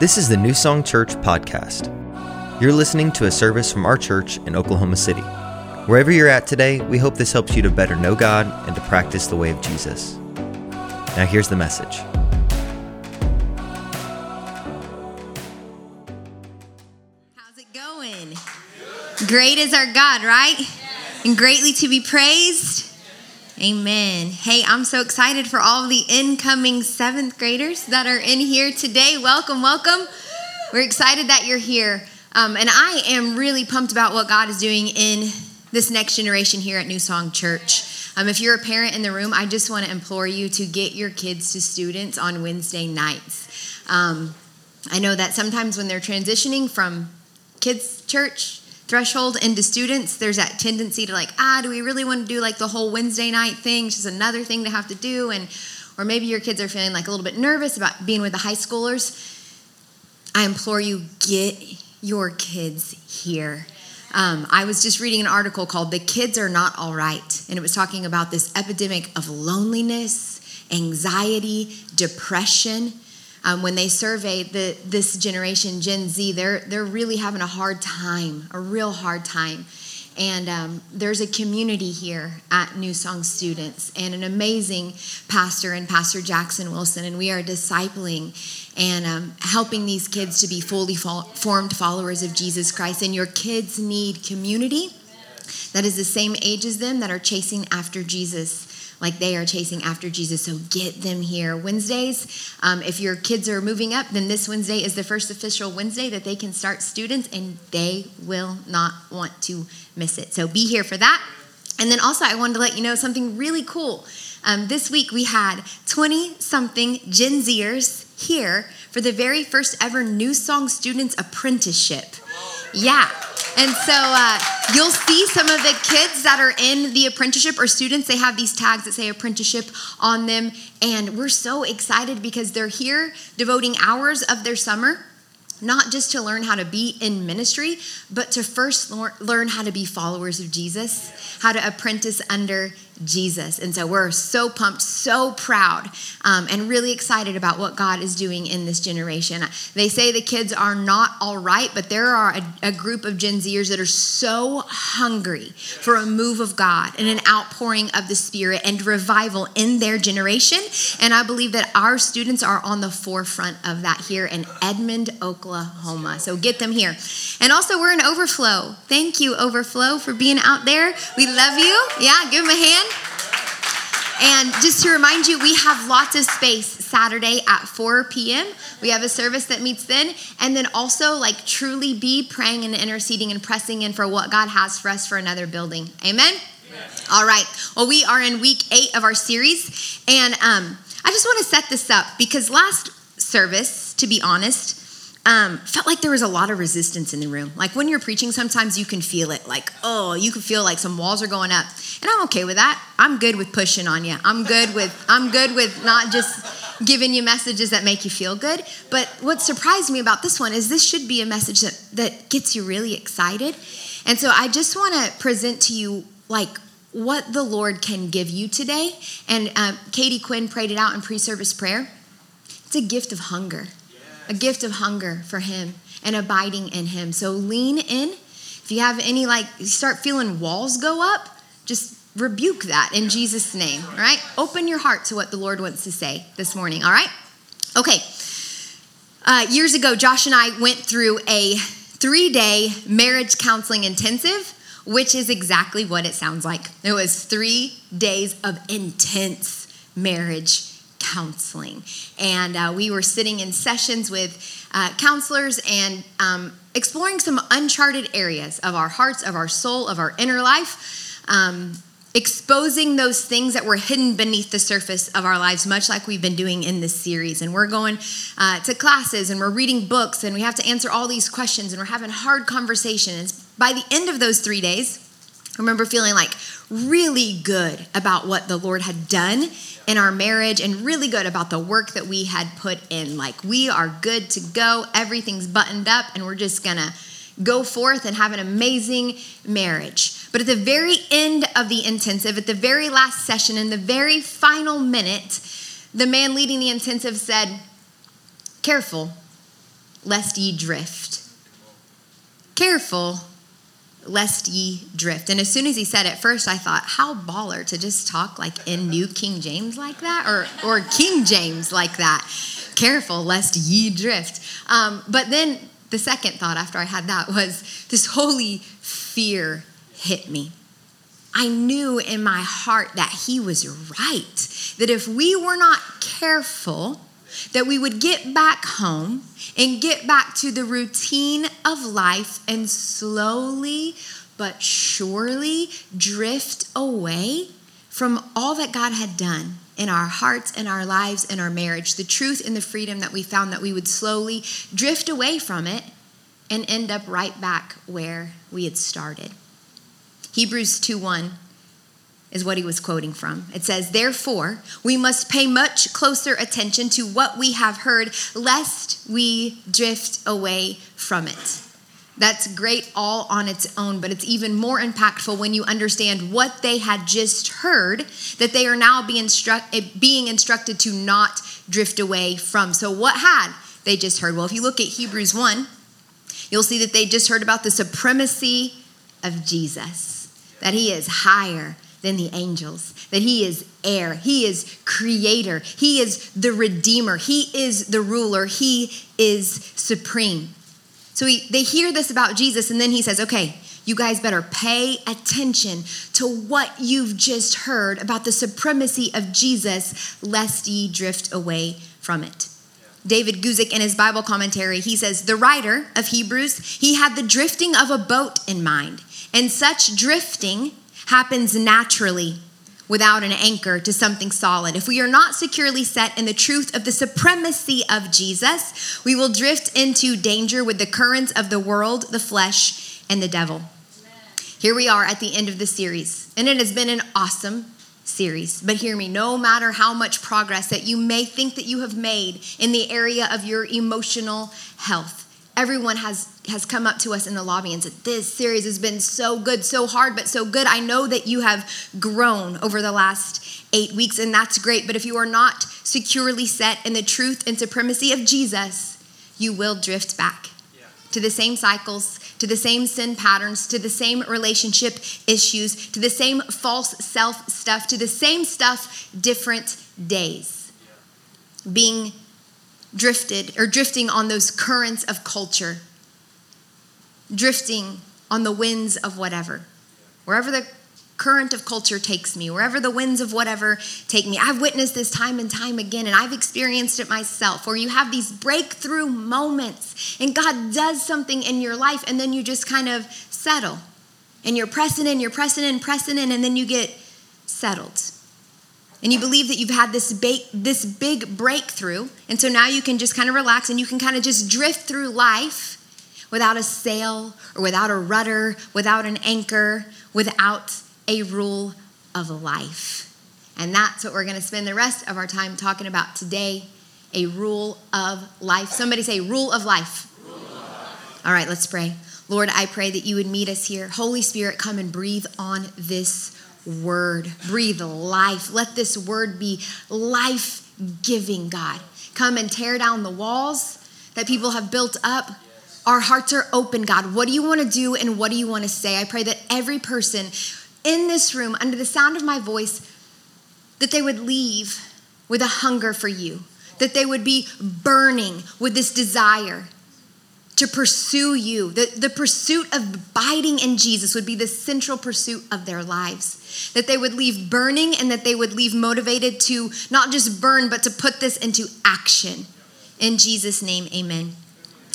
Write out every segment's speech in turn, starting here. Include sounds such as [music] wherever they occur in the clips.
This is the New Song Church podcast. You're listening to a service from our church in Oklahoma City. Wherever you're at today, we hope this helps you to better know God and to practice the way of Jesus. Now, here's the message. How's it going? Great is our God, right? And greatly to be praised. Amen. Hey, I'm so excited for all the incoming seventh graders that are in here today. Welcome, welcome. We're excited that you're here. Um, and I am really pumped about what God is doing in this next generation here at New Song Church. Um, if you're a parent in the room, I just want to implore you to get your kids to students on Wednesday nights. Um, I know that sometimes when they're transitioning from kids' church threshold into students, there's that tendency to like, ah, do we really want to do like the whole Wednesday night thing? Just another thing to have to do. And or maybe your kids are feeling like a little bit nervous about being with the high schoolers. I implore you, get your kids here. Um, I was just reading an article called The Kids Are Not All Right, and it was talking about this epidemic of loneliness, anxiety, depression. Um, when they surveyed the, this generation, Gen Z, they're, they're really having a hard time, a real hard time. And um, there's a community here at New Song Students and an amazing pastor and Pastor Jackson Wilson. And we are discipling and um, helping these kids to be fully formed followers of Jesus Christ. And your kids need community that is the same age as them that are chasing after Jesus like they are chasing after Jesus. So get them here. Wednesdays, um, if your kids are moving up, then this Wednesday is the first official Wednesday that they can start students, and they will not want to miss it. So be here for that. And then also, I wanted to let you know something really cool. Um, this week, we had 20 something Gen Zers here for the very first ever New Song Students Apprenticeship. Yeah. And so uh, you'll see some of the kids that are in the apprenticeship or students, they have these tags that say apprenticeship on them. And we're so excited because they're here devoting hours of their summer not just to learn how to be in ministry, but to first learn how to be followers of Jesus, how to apprentice under Jesus. And so we're so pumped, so proud, um, and really excited about what God is doing in this generation. They say the kids are not all right, but there are a, a group of Gen Zers that are so hungry for a move of God and an outpouring of the Spirit and revival in their generation. And I believe that our students are on the forefront of that here in Edmond, Oklahoma. So get them here. And also, we're in Overflow. Thank you, Overflow, for being out there. We love you. Yeah, give them a hand. And just to remind you, we have lots of space Saturday at 4 p.m. We have a service that meets then. And then also, like, truly be praying and interceding and pressing in for what God has for us for another building. Amen? Amen. All right. Well, we are in week eight of our series. And um, I just want to set this up because last service, to be honest, um, felt like there was a lot of resistance in the room. Like when you're preaching, sometimes you can feel it. Like, oh, you can feel like some walls are going up, and I'm okay with that. I'm good with pushing on you. I'm good with I'm good with not just giving you messages that make you feel good. But what surprised me about this one is this should be a message that that gets you really excited. And so I just want to present to you like what the Lord can give you today. And um, Katie Quinn prayed it out in pre-service prayer. It's a gift of hunger a gift of hunger for Him and abiding in Him. So lean in. If you have any, like, you start feeling walls go up, just rebuke that in Jesus' name, all right? Open your heart to what the Lord wants to say this morning, all right? Okay. Uh, years ago, Josh and I went through a three day marriage counseling intensive, which is exactly what it sounds like. It was three days of intense marriage counseling. And uh, we were sitting in sessions with uh, counselors and um, exploring some uncharted areas of our hearts, of our soul, of our inner life. Um, exposing those things that were hidden beneath the surface of our lives, much like we've been doing in this series. And we're going uh, to classes and we're reading books and we have to answer all these questions and we're having hard conversations. By the end of those three days, I remember feeling like really good about what the Lord had done in our marriage and really good about the work that we had put in. Like, we are good to go, everything's buttoned up, and we're just gonna go forth and have an amazing marriage. But at the very end of the intensive, at the very last session, in the very final minute, the man leading the intensive said, Careful, lest ye drift. Careful, lest ye drift. And as soon as he said it, first I thought, how baller to just talk like in New King James like that, or or King James like that. Careful, lest ye drift. Um, but then the second thought after I had that was this holy fear hit me. I knew in my heart that he was right, that if we were not careful, that we would get back home and get back to the routine of life and slowly but surely drift away from all that God had done in our hearts and our lives and our marriage, the truth and the freedom that we found, that we would slowly drift away from it and end up right back where we had started. Hebrews 2 1 is what he was quoting from. It says, Therefore, we must pay much closer attention to what we have heard, lest we drift away from it. That's great all on its own, but it's even more impactful when you understand what they had just heard that they are now being, instru- eh, being instructed to not drift away from. So, what had they just heard? Well, if you look at Hebrews 1, you'll see that they just heard about the supremacy of Jesus, that he is higher than the angels, that he is heir, he is creator, he is the redeemer, he is the ruler, he is supreme. So he, they hear this about Jesus, and then he says, Okay, you guys better pay attention to what you've just heard about the supremacy of Jesus, lest ye drift away from it. David Guzik in his Bible commentary, he says, The writer of Hebrews, he had the drifting of a boat in mind. And such drifting happens naturally without an anchor to something solid. If we are not securely set in the truth of the supremacy of Jesus, we will drift into danger with the currents of the world, the flesh, and the devil. Here we are at the end of the series, and it has been an awesome series. But hear me, no matter how much progress that you may think that you have made in the area of your emotional health, everyone has has come up to us in the lobby and said this series has been so good so hard but so good i know that you have grown over the last eight weeks and that's great but if you are not securely set in the truth and supremacy of jesus you will drift back yeah. to the same cycles to the same sin patterns to the same relationship issues to the same false self stuff to the same stuff different days yeah. being drifted or drifting on those currents of culture, drifting on the winds of whatever. Wherever the current of culture takes me, wherever the winds of whatever take me. I've witnessed this time and time again, and I've experienced it myself, where you have these breakthrough moments, and God does something in your life, and then you just kind of settle. And you're pressing in, you're pressing in, pressing in, and then you get settled and you believe that you've had this, ba- this big breakthrough, and so now you can just kind of relax and you can kind of just drift through life without a sail or without a rudder, without an anchor, without a rule of life. And that's what we're going to spend the rest of our time talking about today a rule of life. Somebody say, rule of life. All right, let's pray. Lord, I pray that you would meet us here. Holy Spirit, come and breathe on this word. Breathe life. Let this word be life giving, God. Come and tear down the walls that people have built up. Our hearts are open, God. What do you want to do and what do you want to say? I pray that every person in this room, under the sound of my voice, that they would leave with a hunger for you, that they would be burning with this desire to pursue you. The, the pursuit of abiding in Jesus would be the central pursuit of their lives. That they would leave burning and that they would leave motivated to not just burn, but to put this into action. In Jesus' name, amen.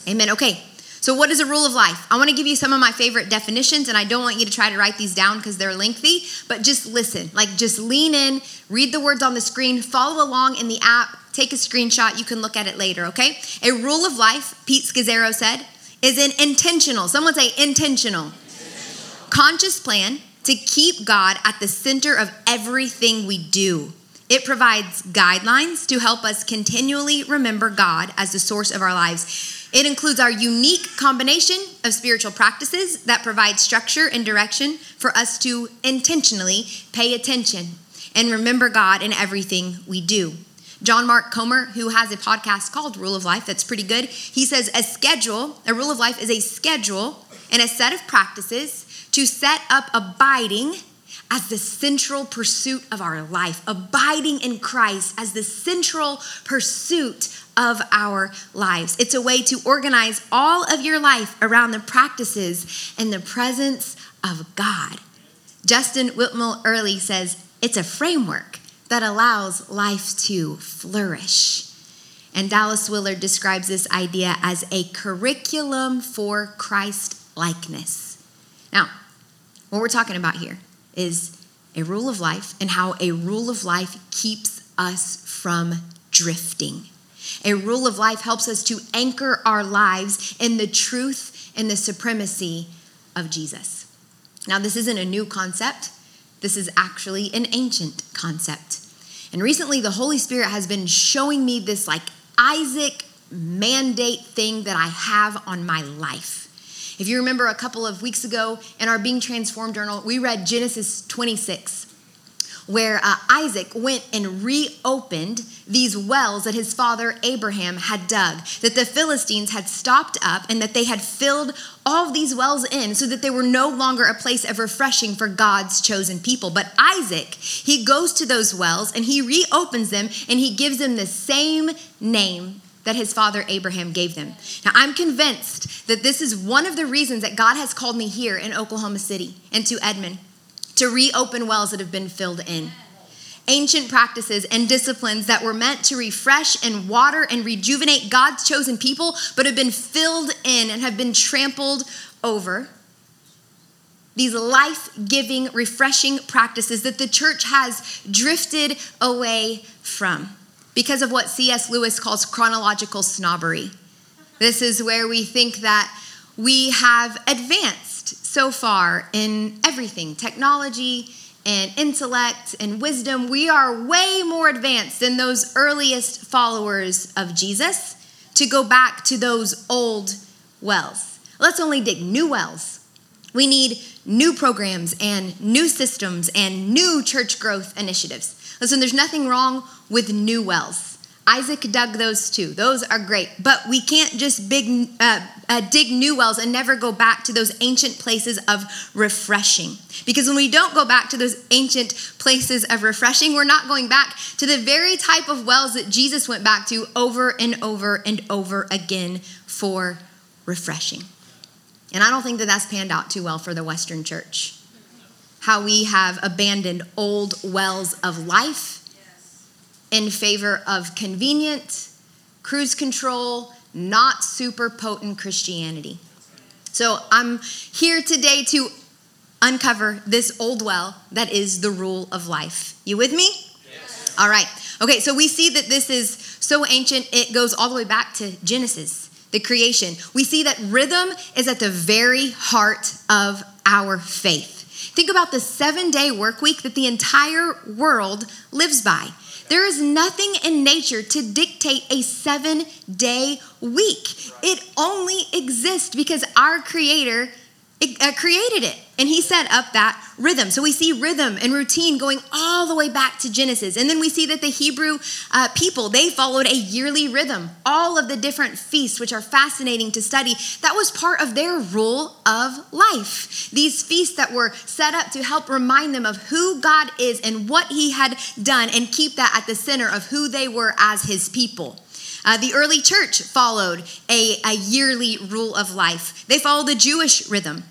Amen. Okay, so what is a rule of life? I want to give you some of my favorite definitions, and I don't want you to try to write these down because they're lengthy, but just listen. Like, just lean in, read the words on the screen, follow along in the app Take a screenshot. You can look at it later, okay? A rule of life, Pete Scazzero said, is an intentional, someone say intentional, intentional, conscious plan to keep God at the center of everything we do. It provides guidelines to help us continually remember God as the source of our lives. It includes our unique combination of spiritual practices that provide structure and direction for us to intentionally pay attention and remember God in everything we do. John Mark Comer, who has a podcast called Rule of Life that's pretty good, he says a schedule, a rule of life is a schedule and a set of practices to set up abiding as the central pursuit of our life, abiding in Christ as the central pursuit of our lives. It's a way to organize all of your life around the practices and the presence of God. Justin Whitmel Earley says it's a framework that allows life to flourish. And Dallas Willard describes this idea as a curriculum for Christ likeness. Now, what we're talking about here is a rule of life and how a rule of life keeps us from drifting. A rule of life helps us to anchor our lives in the truth and the supremacy of Jesus. Now, this isn't a new concept, this is actually an ancient concept. And recently, the Holy Spirit has been showing me this like Isaac mandate thing that I have on my life. If you remember a couple of weeks ago in our Being Transformed journal, we read Genesis 26 where uh, Isaac went and reopened these wells that his father Abraham had dug, that the Philistines had stopped up and that they had filled all of these wells in so that they were no longer a place of refreshing for God's chosen people. But Isaac, he goes to those wells and he reopens them and he gives them the same name that his father Abraham gave them. Now, I'm convinced that this is one of the reasons that God has called me here in Oklahoma City and to Edmond to reopen wells that have been filled in. Ancient practices and disciplines that were meant to refresh and water and rejuvenate God's chosen people, but have been filled in and have been trampled over. These life giving, refreshing practices that the church has drifted away from because of what C.S. Lewis calls chronological snobbery. This is where we think that we have advanced so far in everything technology and intellect and wisdom. We are way more advanced than those earliest followers of Jesus to go back to those old wells. Let's only dig new wells. We need new programs and new systems and new church growth initiatives. Listen, there's nothing wrong with new wells. Isaac dug those too. Those are great. But we can't just big, uh, uh, dig new wells and never go back to those ancient places of refreshing. Because when we don't go back to those ancient places of refreshing, we're not going back to the very type of wells that Jesus went back to over and over and over again for refreshing. And I don't think that that's panned out too well for the Western church. How we have abandoned old wells of life in favor of convenient, cruise control, not super potent Christianity. So I'm here today to uncover this old well that is the rule of life. You with me? Yes. All right. Okay, so we see that this is so ancient, it goes all the way back to Genesis, the creation. We see that rhythm is at the very heart of our faith. Think about the seven day work week that the entire world lives by. There is nothing in nature to dictate a seven day week. It only exists because our Creator uh, created it and he set up that rhythm. So we see rhythm and routine going all the way back to Genesis. And then we see that the Hebrew uh, people, they followed a yearly rhythm. All of the different feasts, which are fascinating to study, that was part of their rule of life. These feasts that were set up to help remind them of who God is and what he had done and keep that at the center of who they were as his people. Uh, the early church followed a, a yearly rule of life. They followed the Jewish rhythm.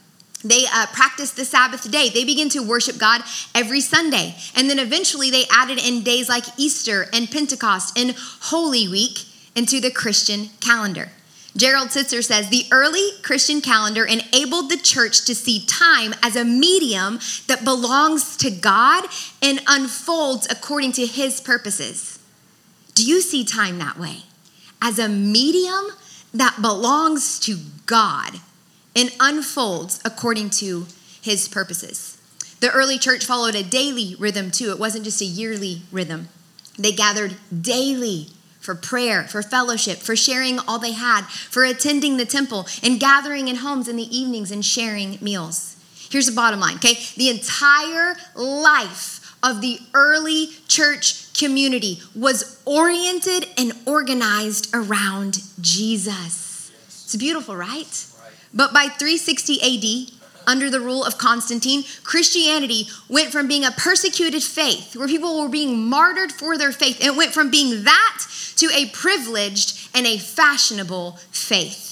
They uh, practiced the Sabbath day. They begin to worship God every Sunday. And then eventually they added in days like Easter and Pentecost and Holy Week into the Christian calendar. Gerald Sittser says the early Christian calendar enabled the church to see time as a medium that belongs to God and unfolds according to his purposes. Do you see time that way? As a medium that belongs to God and unfolds according to his purposes. The early church followed a daily rhythm too. It wasn't just a yearly rhythm. They gathered daily for prayer, for fellowship, for sharing all they had, for attending the temple, and gathering in homes in the evenings and sharing meals. Here's the bottom line, okay? The entire life of the early church community was oriented and organized around Jesus. It's beautiful, right? But by 360 AD, under the rule of Constantine, Christianity went from being a persecuted faith, where people were being martyred for their faith, it went from being that to a privileged and a fashionable faith.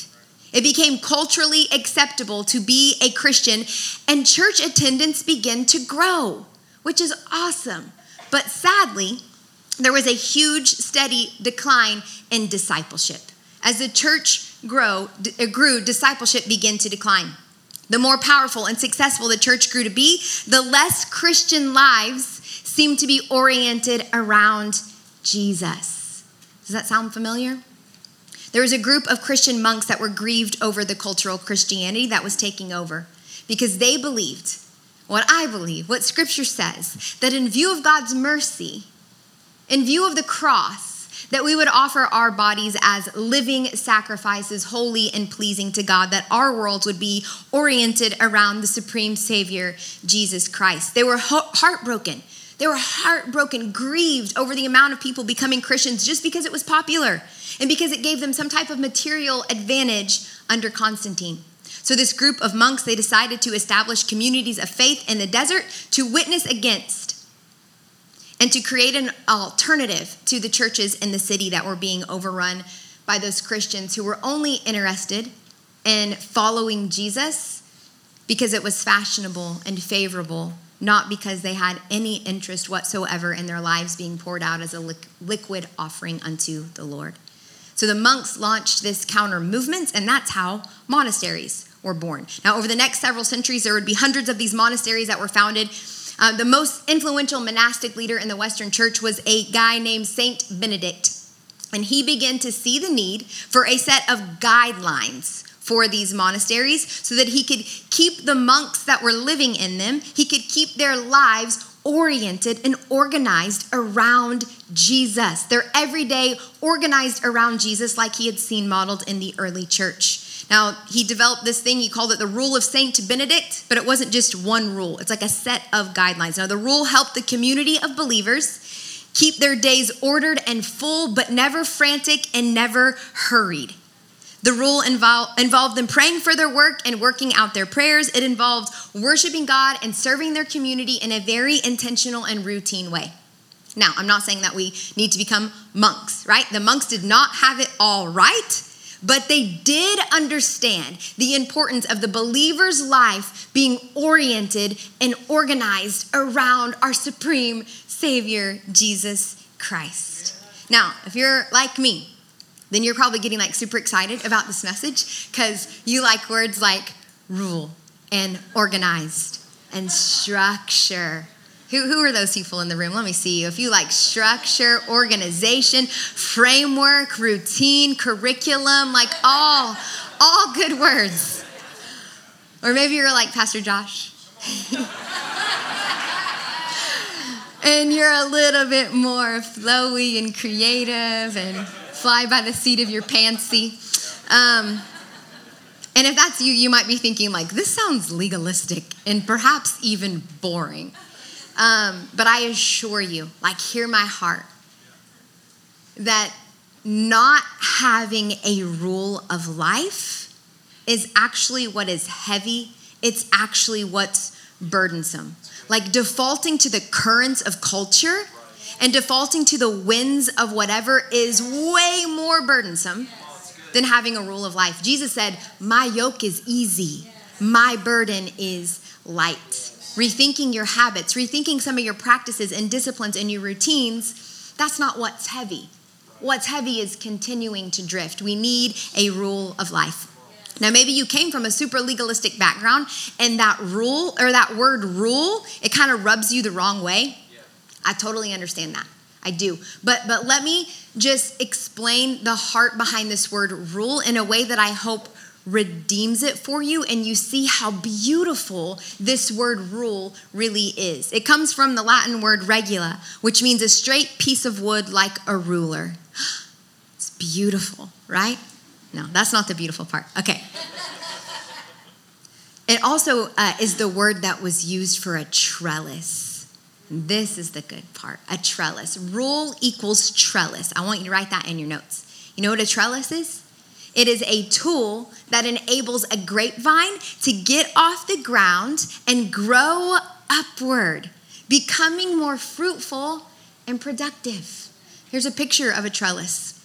It became culturally acceptable to be a Christian, and church attendance began to grow, which is awesome. But sadly, there was a huge, steady decline in discipleship. As the church grow, uh, grew, discipleship began to decline. The more powerful and successful the church grew to be, the less Christian lives seemed to be oriented around Jesus. Does that sound familiar? There was a group of Christian monks that were grieved over the cultural Christianity that was taking over because they believed what I believe, what scripture says, that in view of God's mercy, in view of the cross, that we would offer our bodies as living sacrifices, holy and pleasing to God, that our worlds would be oriented around the supreme Savior, Jesus Christ. They were heartbroken. They were heartbroken, grieved over the amount of people becoming Christians just because it was popular and because it gave them some type of material advantage under Constantine. So this group of monks they decided to establish communities of faith in the desert to witness against and to create an alternative to the churches in the city that were being overrun by those Christians who were only interested in following Jesus because it was fashionable and favorable, not because they had any interest whatsoever in their lives being poured out as a liquid offering unto the Lord. So the monks launched this counter movement, and that's how monasteries were born. Now, over the next several centuries, there would be hundreds of these monasteries that were founded uh, the most influential monastic leader in the Western church was a guy named Saint Benedict. And he began to see the need for a set of guidelines for these monasteries so that he could keep the monks that were living in them, he could keep their lives oriented and organized around Jesus. Their everyday organized around Jesus, like he had seen modeled in the early church. Now, he developed this thing, he called it the rule of Saint Benedict, but it wasn't just one rule, it's like a set of guidelines. Now, the rule helped the community of believers keep their days ordered and full, but never frantic and never hurried. The rule involved, involved them praying for their work and working out their prayers. It involved worshiping God and serving their community in a very intentional and routine way. Now, I'm not saying that we need to become monks, right? The monks did not have it all right, but they did understand the importance of the believer's life being oriented and organized around our supreme Savior, Jesus Christ. Now, if you're like me, then you're probably getting like super excited about this message because you like words like rule and organized and structure who, who are those people in the room? Let me see you. If you like structure, organization, framework, routine, curriculum, like all, all good words. Or maybe you're like Pastor Josh. [laughs] and you're a little bit more flowy and creative and fly by the seat of your pantsy. Um, and if that's you, you might be thinking, like, this sounds legalistic and perhaps even boring. Um, but I assure you, like, hear my heart, that not having a rule of life is actually what is heavy. It's actually what's burdensome. Like defaulting to the currents of culture and defaulting to the winds of whatever is way more burdensome than having a rule of life. Jesus said, My yoke is easy, my burden is light rethinking your habits, rethinking some of your practices and disciplines and your routines, that's not what's heavy. What's heavy is continuing to drift. We need a rule of life. Now, maybe you came from a super legalistic background, and that rule or that word rule, it kind of rubs you the wrong way. I totally understand that. I do. But but let me just explain the heart behind this word rule in a way that I hope redeems it for you, and you see how beautiful this word rule really is. It comes from the Latin word regula, which means a straight piece of wood like a ruler. [gasps] It's beautiful, right? No, that's not the beautiful part. Okay. It also uh, is the word that was used for a trellis. This is the good part a trellis. Rule equals trellis. I want you to write that in your notes. You know what a trellis is? It is a tool that enables a grapevine to get off the ground and grow upward, becoming more fruitful and productive. Here's a picture of a trellis.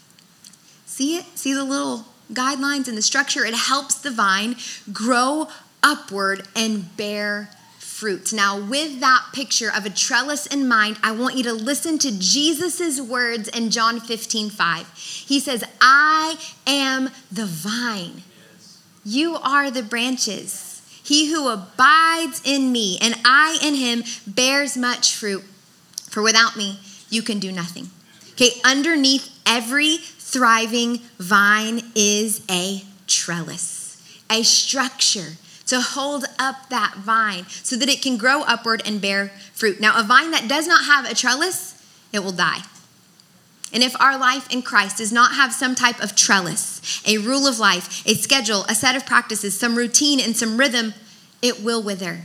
See it? See the little guidelines and the structure? It helps the vine grow upward and bear fruit. Now, with that picture of a trellis in mind, I want you to listen to Jesus' words in John 15, 5. He says, I am the vine. You are the branches. He who abides in me and I in him bears much fruit. For without me, you can do nothing. Okay, underneath every thriving vine is a trellis, a structure to hold up that vine so that it can grow upward and bear fruit. Now, a vine that does not have a trellis, it will die. And if our life in Christ does not have some type of trellis, a rule of life, a schedule, a set of practices, some routine, and some rhythm, it will wither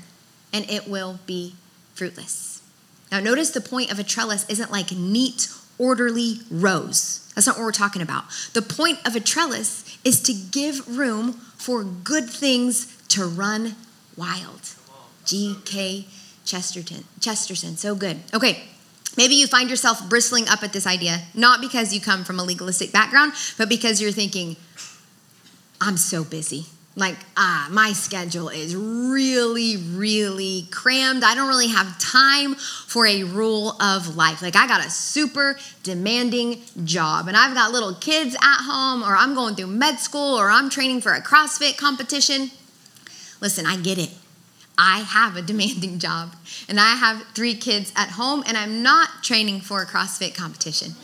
and it will be fruitless. Now, notice the point of a trellis isn't like neat, orderly rows. That's not what we're talking about. The point of a trellis is to give room for good things to run wild. G.K. Chesterton. Chesterton, so good. Okay, maybe you find yourself bristling up at this idea, not because you come from a legalistic background, but because you're thinking, I'm so busy. Like, ah, my schedule is really, really crammed. I don't really have time for a rule of life. Like, I got a super demanding job, and I've got little kids at home, or I'm going through med school, or I'm training for a CrossFit competition. Listen, I get it. I have a demanding [laughs] job and I have three kids at home and I'm not training for a CrossFit competition.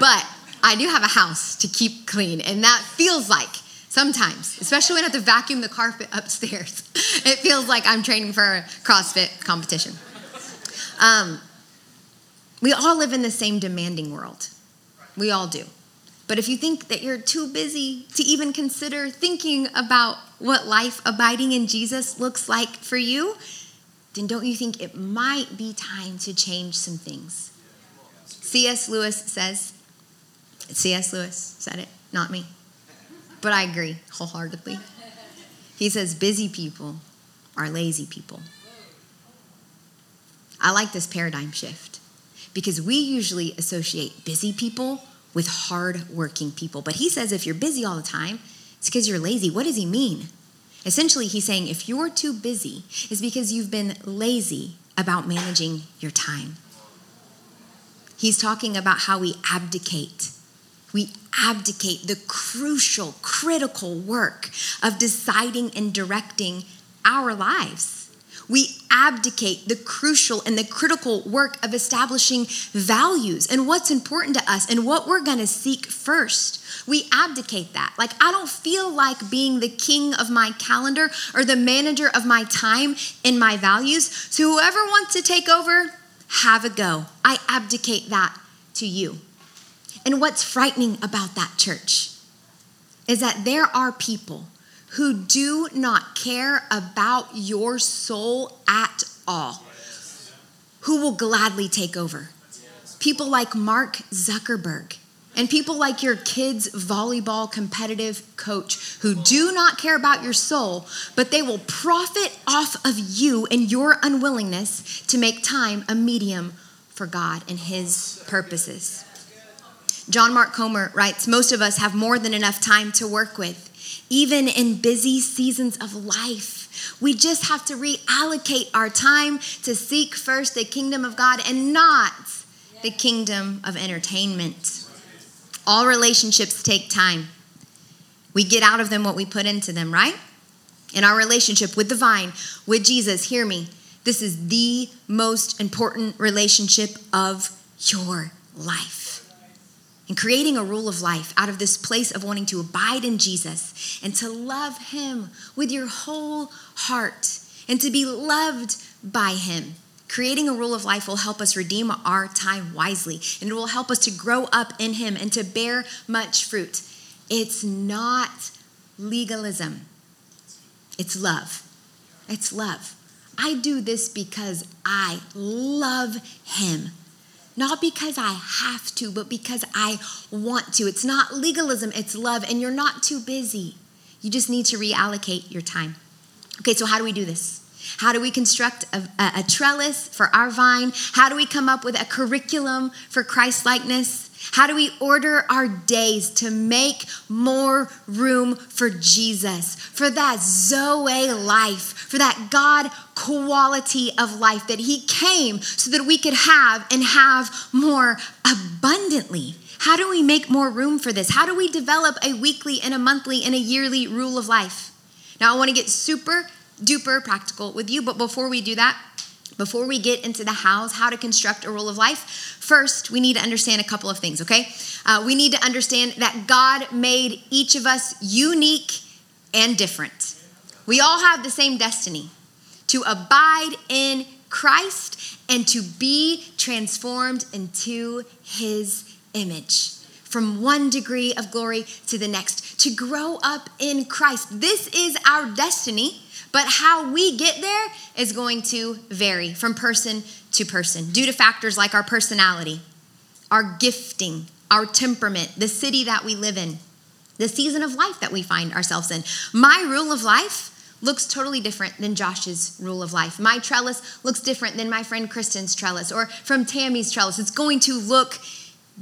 But I do have a house to keep clean and that feels like sometimes, especially when I have to vacuum the carpet [laughs] upstairs, it feels like I'm training for a CrossFit competition. Um, we all live in the same demanding world. We all do. But if you think that you're too busy to even consider thinking about what life abiding in Jesus looks like for you, then don't you think it might be time to change some things? C.S. Lewis says, C.S. Lewis said it, not me. But I agree wholeheartedly. He says, busy people are lazy people. I like this paradigm shift because we usually associate busy people with hard-working people. But he says if you're busy all the time, it's because you're lazy. What does he mean? Essentially, he's saying if you're too busy, it's because you've been lazy about managing your time. He's talking about how we abdicate. We abdicate the crucial, critical work of deciding and directing our lives we abdicate the crucial and the critical work of establishing values and what's important to us and what we're going to seek first. We abdicate that. Like, I don't feel like being the king of my calendar or the manager of my time and my values. So, whoever wants to take over, have a go. I abdicate that to you. And what's frightening about that church is that there are people who do not care about your soul at all, who will gladly take over. People like Mark Zuckerberg and people like your kid's volleyball competitive coach who do not care about your soul, but they will profit off of you and your unwillingness to make time a medium for God and His purposes. John Mark Comer writes Most of us have more than enough time to work with even in busy seasons of life. We just have to reallocate our time to seek first the kingdom of God and not the kingdom of entertainment. All relationships take time. We get out of them what we put into them, right? In our relationship with the vine, with Jesus, hear me. This is the most important relationship of your life and creating a rule of life out of this place of wanting to abide in Jesus and to love Him with your whole heart and to be loved by Him. Creating a rule of life will help us redeem our time wisely and it will help us to grow up in Him and to bear much fruit. It's not legalism, it's love. It's love. I do this because I love Him. Not because I have to, but because I want to. It's not legalism, it's love, and you're not too busy. You just need to reallocate your time. Okay, so how do we do this? How do we construct a, a, a trellis for our vine? How do we come up with a curriculum for Christ likeness? How do we order our days to make more room for Jesus, for that Zoe life, for that God quality of life that He came so that we could have and have more abundantly? How do we make more room for this? How do we develop a weekly and a monthly and a yearly rule of life? Now, I want to get super duper practical with you, but before we do that, before we get into the hows, how to construct a rule of life, first we need to understand a couple of things, okay? Uh, we need to understand that God made each of us unique and different. We all have the same destiny to abide in Christ and to be transformed into his image from one degree of glory to the next, to grow up in Christ. This is our destiny, but how we get there is going to vary from person to person due to factors like our personality, our gifting, our temperament, the city that we live in, the season of life that we find ourselves in. My rule of life looks totally different than Josh's rule of life. My trellis looks different than my friend Kristen's trellis or from Tammy's trellis. It's going to look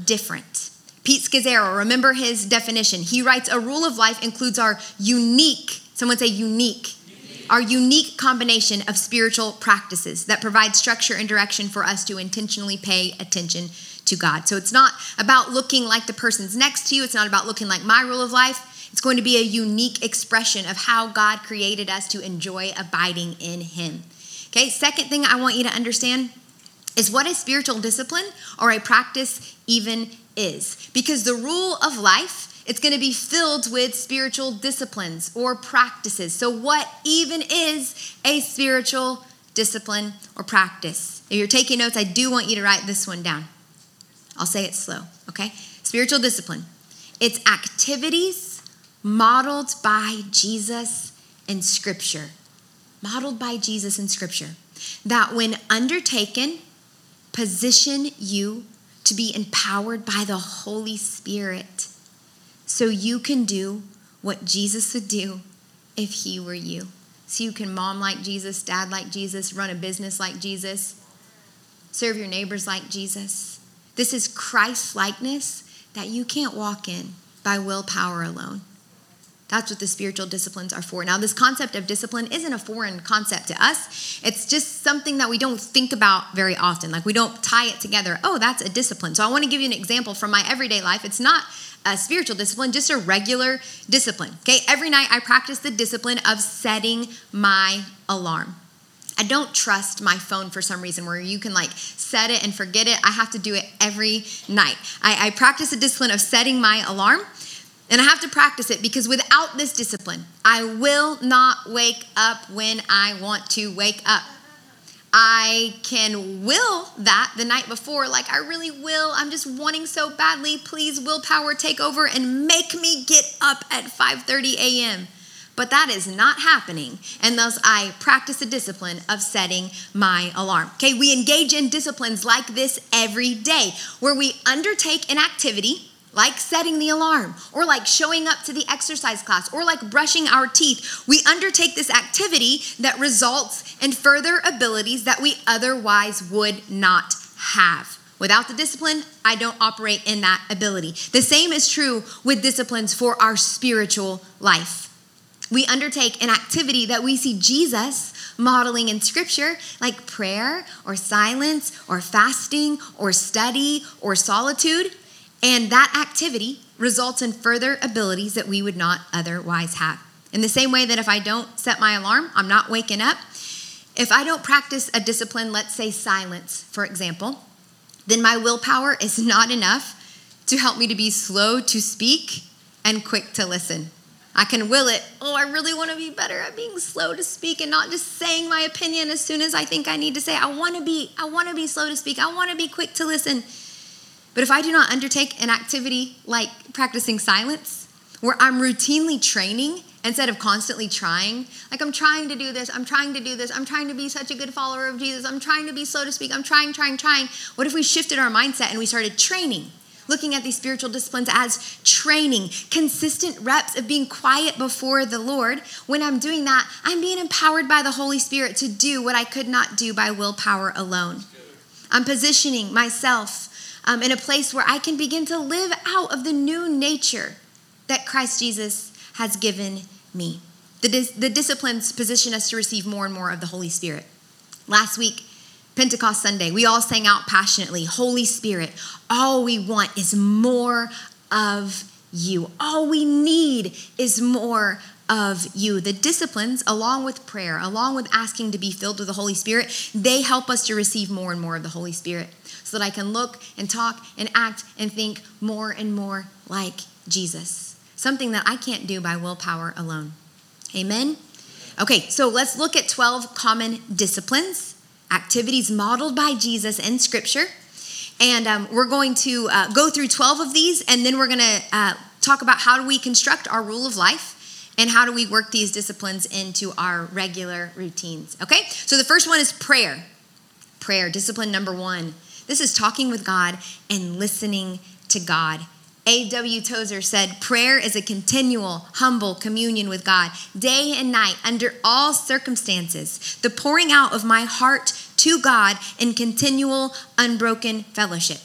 different. Pete Scazzero, remember his definition. He writes a rule of life includes our unique, someone say unique, our unique combination of spiritual practices that provide structure and direction for us to intentionally pay attention to God. So it's not about looking like the person's next to you, it's not about looking like my rule of life. It's going to be a unique expression of how God created us to enjoy abiding in Him. Okay, second thing I want you to understand is what a spiritual discipline or a practice even is. Because the rule of life, it's going to be filled with spiritual disciplines or practices. So, what even is a spiritual discipline or practice? If you're taking notes, I do want you to write this one down. I'll say it slow, okay? Spiritual discipline. It's activities modeled by Jesus in Scripture. Modeled by Jesus in Scripture. That when undertaken, position you to be empowered by the Holy Spirit so you can do what Jesus would do if he were you. So you can mom like Jesus, dad like Jesus, run a business like Jesus, serve your neighbors like Jesus. This is Christ likeness that you can't walk in by willpower alone. That's what the spiritual disciplines are for. Now, this concept of discipline isn't a foreign concept to us. It's just something that we don't think about very often. Like we don't tie it together. Oh, that's a discipline. So I want to give you an example from my everyday life. It's not a spiritual discipline, just a regular discipline. Okay, every night I practice the discipline of setting my alarm. I don't trust my phone for some reason where you can like set it and forget it. I have to do it every night. I, I practice the discipline of setting my alarm and I have to practice it because without this discipline, I will not wake up when I want to wake up. I can will that the night before, like I really will. I'm just wanting so badly. Please, willpower, take over and make me get up at 5:30 a.m. But that is not happening unless I practice the discipline of setting my alarm. Okay, we engage in disciplines like this every day where we undertake an activity like setting the alarm, or like showing up to the exercise class, or like brushing our teeth. We undertake this activity that results in further abilities that we otherwise would not have. Without the discipline, I don't operate in that ability. The same is true with disciplines for our spiritual life. We undertake an activity that we see Jesus modeling in scripture, like prayer or silence or fasting or study or solitude. And that activity results in further abilities that we would not otherwise have. In the same way that if I don't set my alarm, I'm not waking up. If I don't practice a discipline, let's say silence, for example, then my willpower is [laughs] not enough to help me to be slow to speak and quick to listen. I can will it. Oh, I really want to be better at being slow to speak and not just saying my opinion as soon as I think I need to say. I want to be I want to be slow to speak. I want to be quick to listen. But if I do not undertake an activity like practicing silence, where I'm routinely training instead of constantly trying. Like, I'm trying to do this, I'm trying to do this, I'm trying to be such a good follower of Jesus, I'm trying to be slow to speak, I'm trying, trying, trying. What if we shifted our mindset and we started training? Looking at these spiritual disciplines as training, consistent reps of being quiet before the Lord. When I'm doing that, I'm being empowered by the Holy Spirit to do what I could not do by willpower alone. I'm positioning myself um, in a place where I can begin to live out of the new nature that Christ Jesus has given me. The, dis- the disciplines position us to receive more and more of the Holy Spirit. Last week, Pentecost Sunday, we all sang out passionately Holy Spirit, all we want is more of you. All we need is more of you. The disciplines, along with prayer, along with asking to be filled with the Holy Spirit, they help us to receive more and more of the Holy Spirit so that I can look and talk and act and think more and more like Jesus something that I can't do by willpower alone. Amen? Okay, so let's look at 12 common disciplines, activities modeled by Jesus in Scripture. And um, we're going to uh, go through 12 of these, and then we're going to uh, talk about how do we construct our rule of life and how do we work these disciplines into our regular routines. Okay, so the first one is prayer. Prayer, discipline number one. This is talking with God and listening to God. A.W. Tozer said, Prayer is a continual, humble communion with God, day and night, under all circumstances, the pouring out of my heart to God in continual, unbroken fellowship.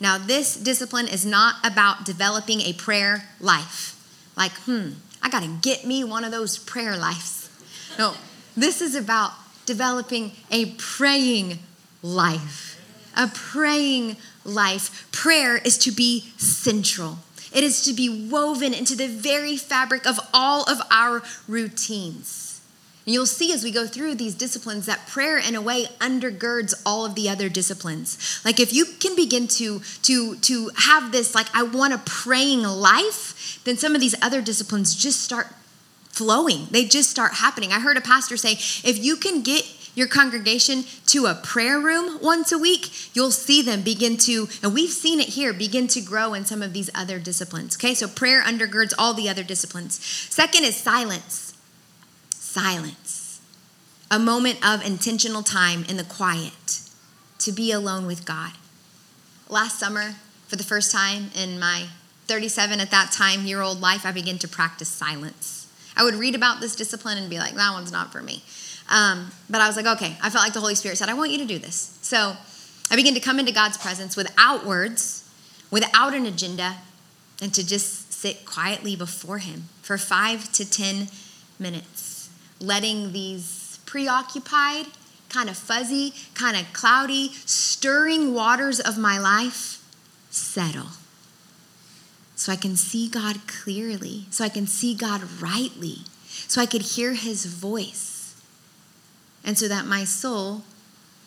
Now, this discipline is not about developing a prayer life. Like, hmm, I got to get me one of those prayer lives. No, this is about developing a praying life. A praying life, prayer is to be central. It is to be woven into the very fabric of all of our routines. And you'll see as we go through these disciplines that prayer, in a way, undergirds all of the other disciplines. Like if you can begin to to to have this, like I want a praying life, then some of these other disciplines just start flowing. They just start happening. I heard a pastor say, if you can get your congregation to a prayer room once a week, you'll see them begin to, and we've seen it here, begin to grow in some of these other disciplines. Okay, so prayer undergirds all the other disciplines. Second is silence. Silence. A moment of intentional time in the quiet to be alone with God. Last summer, for the first time in my 37 at that time year old life, I began to practice silence. I would read about this discipline and be like, that one's not for me. Um, but I was like, okay, I felt like the Holy Spirit said, I want you to do this. So I began to come into God's presence without words, without an agenda, and to just sit quietly before Him for five to 10 minutes, letting these preoccupied, kind of fuzzy, kind of cloudy, stirring waters of my life settle. So I can see God clearly, so I can see God rightly, so I could hear His voice and so that my soul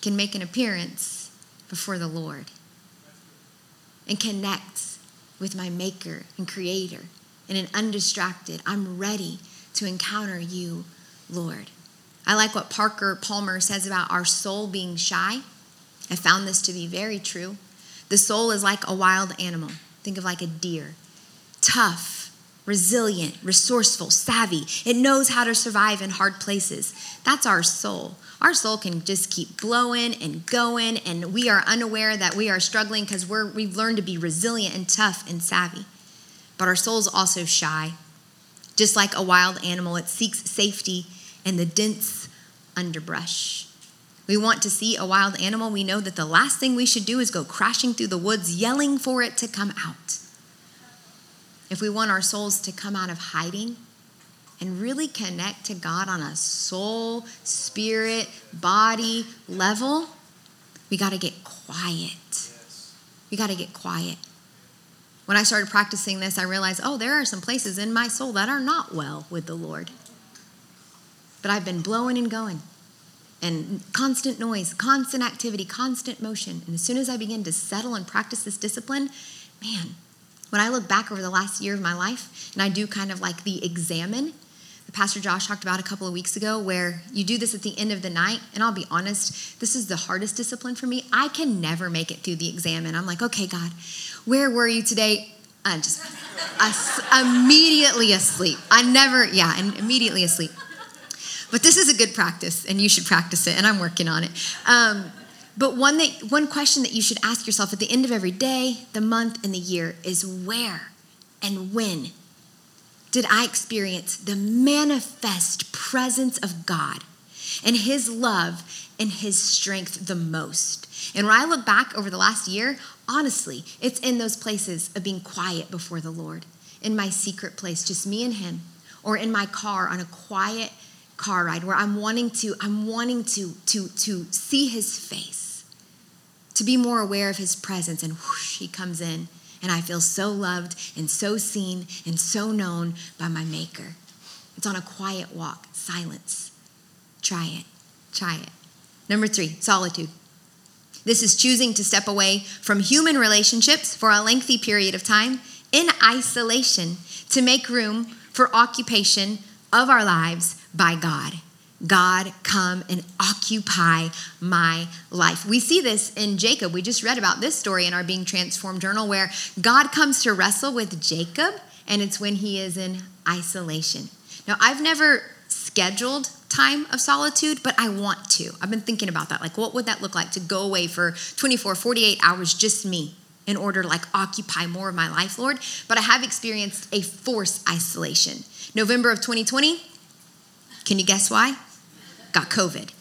can make an appearance before the Lord and connect with my Maker and Creator in an undistracted, I'm ready to encounter you, Lord. I like what Parker Palmer says about our soul being shy. I found this to be very true. The soul is like a wild animal. Think of like a deer, tough, resilient, resourceful, savvy. It knows how to survive in hard places. That's our soul. Our soul can just keep blowing and going, and we are unaware that we are struggling because we've learned to be resilient and tough and savvy. But our soul's also shy. Just like a wild animal, it seeks safety in the dense underbrush. We want to see a wild animal. We know that the last thing we should do is go crashing through the woods yelling for it to come out if we want our souls to come out of hiding and really connect to God on a soul, spirit, body level, we got to get quiet. We got to get quiet. When I started practicing this, I realized, oh, there are some places in my soul that are not well with the Lord. But I've been blowing and going and constant noise, constant activity, constant motion. And as soon as I begin to settle and practice this discipline, man, when I look back over the last year of my life and I do kind of like the examine, the Pastor Josh talked about a couple of weeks ago, where you do this at the end of the night. And I'll be honest, this is the hardest discipline for me. I can never make it through the examine. I'm like, okay, God, where were you today? I'm just immediately asleep. I never, yeah, and immediately asleep. But this is a good practice, and you should practice it, and I'm working on it. Um, but one that one question that you should ask yourself at the end of every day, the month, and the year is where and when did I experience the manifest presence of God and His love and His strength the most? And when I look back over the last year, honestly, it's in those places of being quiet before the Lord, in my secret place, just me and Him, or in my car on a quiet car ride where I'm wanting to, I'm wanting to, to, to see His face to be more aware of his presence. And whoosh, he comes in, and I feel so loved and so seen and so known by my Maker. It's on a quiet walk, silence. Try it. Try it. Number three, solitude. This is choosing to step away from human relationships for a lengthy period of time in isolation to make room for occupation of our lives by God. God, come and occupy my life. We see this in Jacob. We just read about this story in our Being Transformed journal where God comes to wrestle with Jacob, and it's when he is in isolation. Now, I've never scheduled time of solitude, but I want to. I've been thinking about that. Like, what would that look like to go away for 24, 48 hours, just me? in order to like occupy more of my life, Lord. But I have experienced a forced isolation. November of 2020, can you guess why? Got COVID.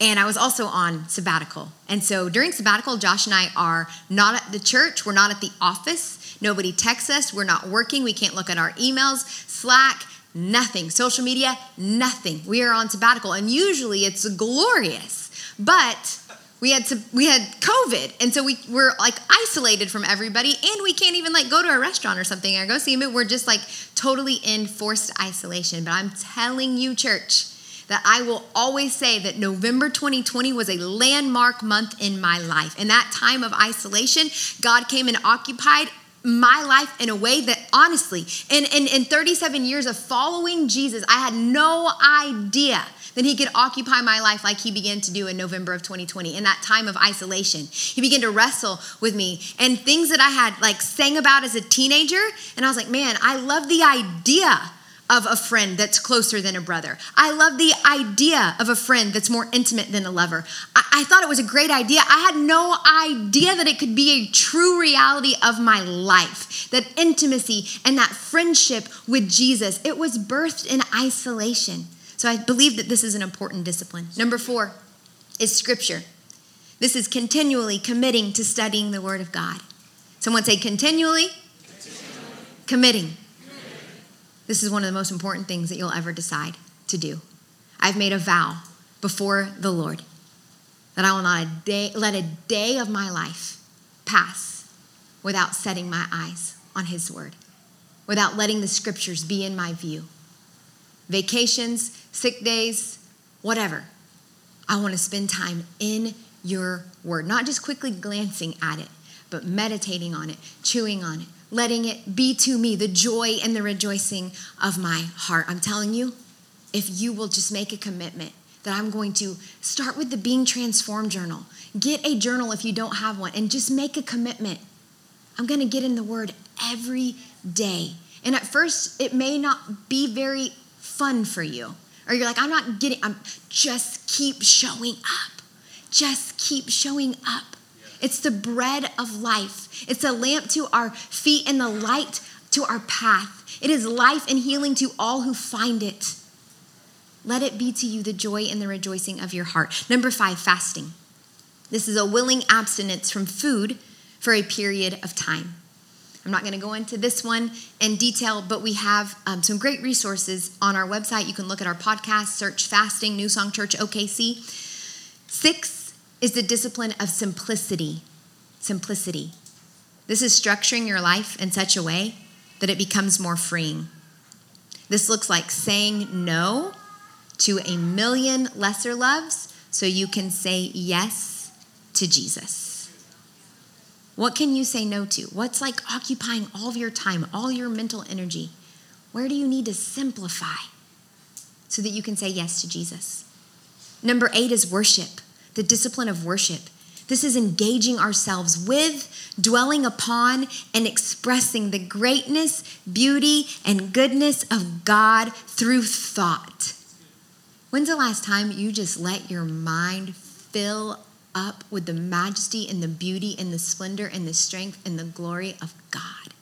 And I was also on sabbatical. And so during sabbatical, Josh and I are not at the church, we're not at the office. Nobody texts us, we're not working, we can't look at our emails, Slack, nothing. Social media, nothing. We are on sabbatical. And usually it's glorious. But we had we had COVID, and so we were like isolated from everybody, and we can't even like go to a restaurant or something or go see them. We're just like totally in forced isolation. But I'm telling you, church, that I will always say that November 2020 was a landmark month in my life. In that time of isolation, God came and occupied my life in a way that honestly, in, in, in 37 years of following Jesus, I had no idea that he could occupy my life like he began to do in November of 2020 in that time of isolation. He began to wrestle with me and things that I had like sang about as a teenager. And I was like, man, I love the idea of a friend that's closer than a brother. I love the idea of a friend that's more intimate than a lover. I, I, thought it was a great idea. I had no idea that it could be a true reality of my life. That intimacy and that friendship with Jesus, it was birthed in isolation. So I believe that this is an important discipline. Number four is scripture. This is continually committing to studying the Word of God. Someone say continually, continually. committing. This is one of the most important things that you'll ever decide to do. I've made a vow before the Lord that I will not a day, let a day of my life pass without setting my eyes on His Word, without letting the scriptures be in my view. Vacations, sick days, whatever. I want to spend time in your Word, not just quickly glancing at it, but meditating on it, chewing on it, letting it be to me the joy and the rejoicing of my heart. I'm telling you, if you will just make a commitment that I'm going to start with the Being Transformed journal, get a journal if you don't have one, and just make a commitment. I'm going to get in the Word every day. And at first, it may not be very fun for you. Or you're like, I'm not getting, I'm just keep showing up. Just keep showing up. It's the bread of life. It's a lamp to our feet and the light to our path. It is life and healing to all who find it. Let it be to you the joy and the rejoicing of your heart. Number five, fasting. This is a willing abstinence from food for a period of time. I'm not going to go into this one in detail, but we have um, some great resources on our website. You can look at our podcast, search fasting, New Song Church OKC. Six is the discipline of simplicity. Simplicity. This is structuring your life in such a way that it becomes more freeing. This looks like saying no to a million lesser loves so you can say yes to Jesus. What can you say no to? What's like occupying all of your time, all your mental energy? Where do you need to simplify so that you can say yes to Jesus? Number eight is worship the discipline of worship. This is engaging ourselves with, dwelling upon, and expressing the greatness, beauty, and goodness of God through thought. When's the last time you just let your mind fill up with the majesty and the beauty and the splendor and the strength and the glory of God?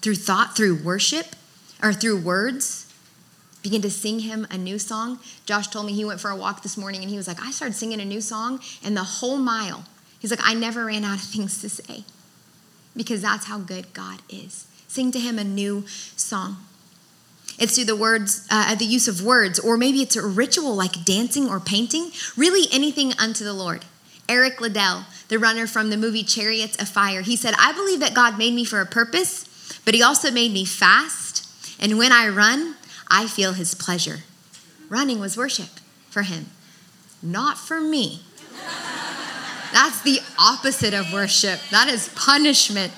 Through thought, through worship, or through words? Begin to sing him a new song. Josh told me he went for a walk this morning and he was like, I started singing a new song, and the whole mile, he's like, I never ran out of things to say because that's how good God is. Sing to him a new song. It's through the words, uh, the use of words, or maybe it's a ritual like dancing or painting, really anything unto the Lord. Eric Liddell, the runner from the movie Chariots of Fire, he said, I believe that God made me for a purpose, but he also made me fast. And when I run, I feel his pleasure. Running was worship for him, not for me. That's the opposite of worship. That is punishment.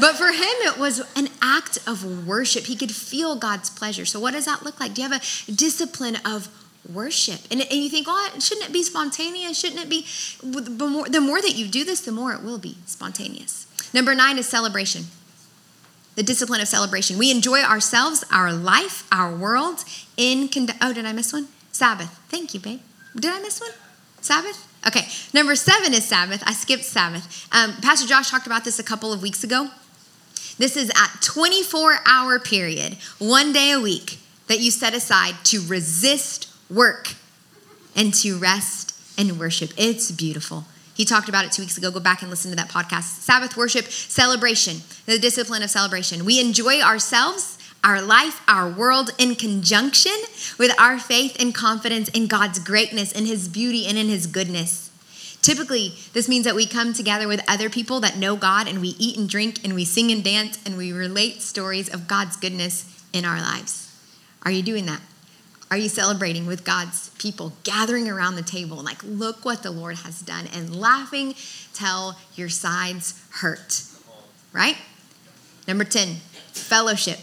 But for him, it was an act of worship. He could feel God's pleasure. So, what does that look like? Do you have a discipline of worship? And, and you think, well, shouldn't it be spontaneous? Shouldn't it be? The more, the more that you do this, the more it will be spontaneous. Number nine is celebration the discipline of celebration. We enjoy ourselves, our life, our world in. Con- oh, did I miss one? Sabbath. Thank you, babe. Did I miss one? Sabbath? Okay. Number seven is Sabbath. I skipped Sabbath. Um, Pastor Josh talked about this a couple of weeks ago. This is a 24 hour period, one day a week, that you set aside to resist work and to rest and worship. It's beautiful. He talked about it two weeks ago. Go back and listen to that podcast. Sabbath worship, celebration, the discipline of celebration. We enjoy ourselves, our life, our world in conjunction with our faith and confidence in God's greatness, in His beauty, and in His goodness. Typically, this means that we come together with other people that know God and we eat and drink and we sing and dance and we relate stories of God's goodness in our lives. Are you doing that? Are you celebrating with God's people, gathering around the table, like, look what the Lord has done, and laughing till your sides hurt? Right? Number 10, fellowship.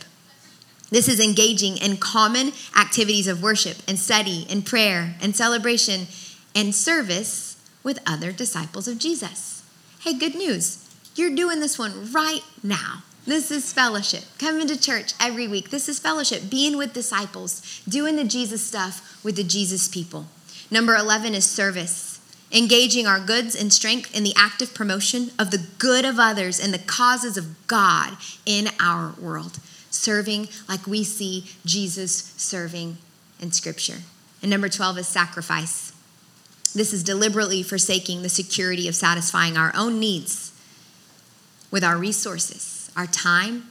This is engaging in common activities of worship and study and prayer and celebration and service with other disciples of Jesus. Hey, good news. You're doing this one right now. This is fellowship. Coming to church every week. This is fellowship. Being with disciples, doing the Jesus stuff with the Jesus people. Number 11 is service. Engaging our goods and strength in the active promotion of the good of others and the causes of God in our world. Serving like we see Jesus serving in Scripture. And number 12 is sacrifice. This is deliberately forsaking the security of satisfying our own needs with our resources our time,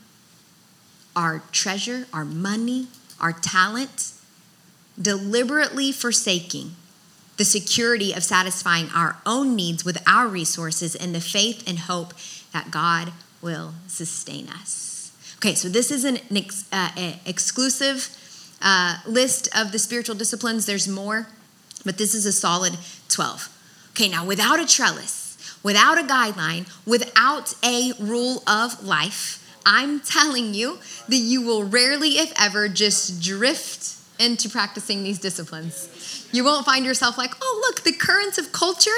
our treasure, our money, our talent, deliberately forsaking the security of satisfying our own needs with our resources in the faith and hope that God will sustain us. Okay, so this is an ex, uh, exclusive uh, list of the spiritual disciplines. There's more, but this is a solid 12. Okay, now without a trellis, without a guideline, without a rule of life, I'm telling you that you will rarely, if ever, just drift into practicing these disciplines. You won't find yourself like, oh, look, the currents of culture,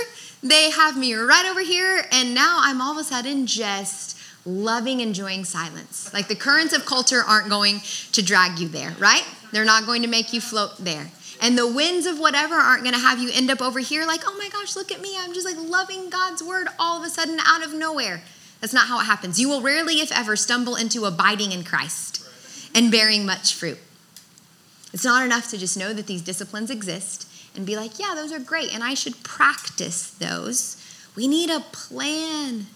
they have me right over here, and now I'm all of a sudden just loving, enjoying silence. Like the currents of culture aren't going to drag you there, right? They're not going to make you float there. And the winds of whatever aren't going to have you end up over here like, oh my gosh, look at me. I'm just like loving God's word all of a sudden out of nowhere. That's not how it happens. You will rarely, if ever, stumble into abiding in Christ and bearing much fruit. It's not enough to just know that these disciplines exist and be like, yeah, those are great, and I should practice those. We need a plan.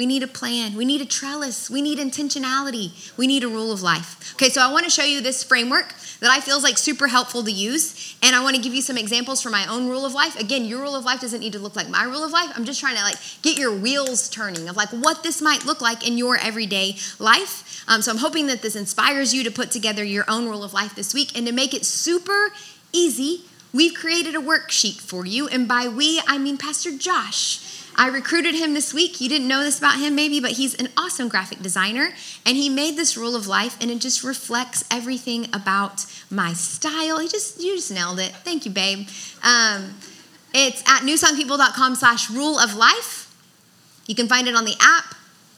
We need a plan. We need a trellis. We need intentionality. We need a rule of life. Okay, so I want to show you this framework that I feel is like super helpful to use. And I want to give you some examples for my own rule of life. Again, your rule of life doesn't need to look like my rule of life. I'm just trying to like get your wheels turning of like what this might look like in your everyday life. Um, so I'm hoping that this inspires you to put together your own rule of life this week and to make it super easy. We've created a worksheet for you. And by we, I mean Pastor Josh. I recruited him this week. You didn't know this about him, maybe, but he's an awesome graphic designer. And he made this rule of life, and it just reflects everything about my style. He just, you just nailed it. Thank you, babe. Um, It's at newsongpeople.com slash rule of life. You can find it on the app.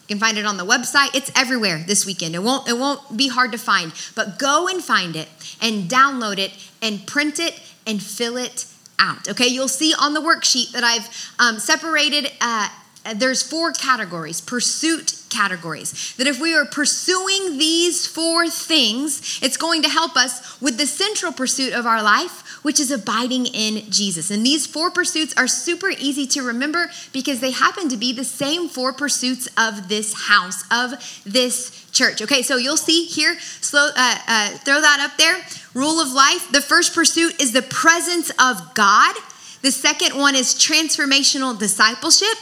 You can find it on the website. It's everywhere this weekend. It won't, it won't be hard to find. But go and find it and download it and print it and fill it out. Okay, you'll see on the worksheet that I've um, separated. Uh, there's four categories pursuit categories that if we are pursuing these four things it's going to help us with the central pursuit of our life which is abiding in jesus. And these four pursuits are super easy to remember because they happen to be the same four pursuits of this house of this church. Okay so you'll see here slow uh, uh, throw that up there. Rule of life the first pursuit is the presence of god. The second one is transformational discipleship.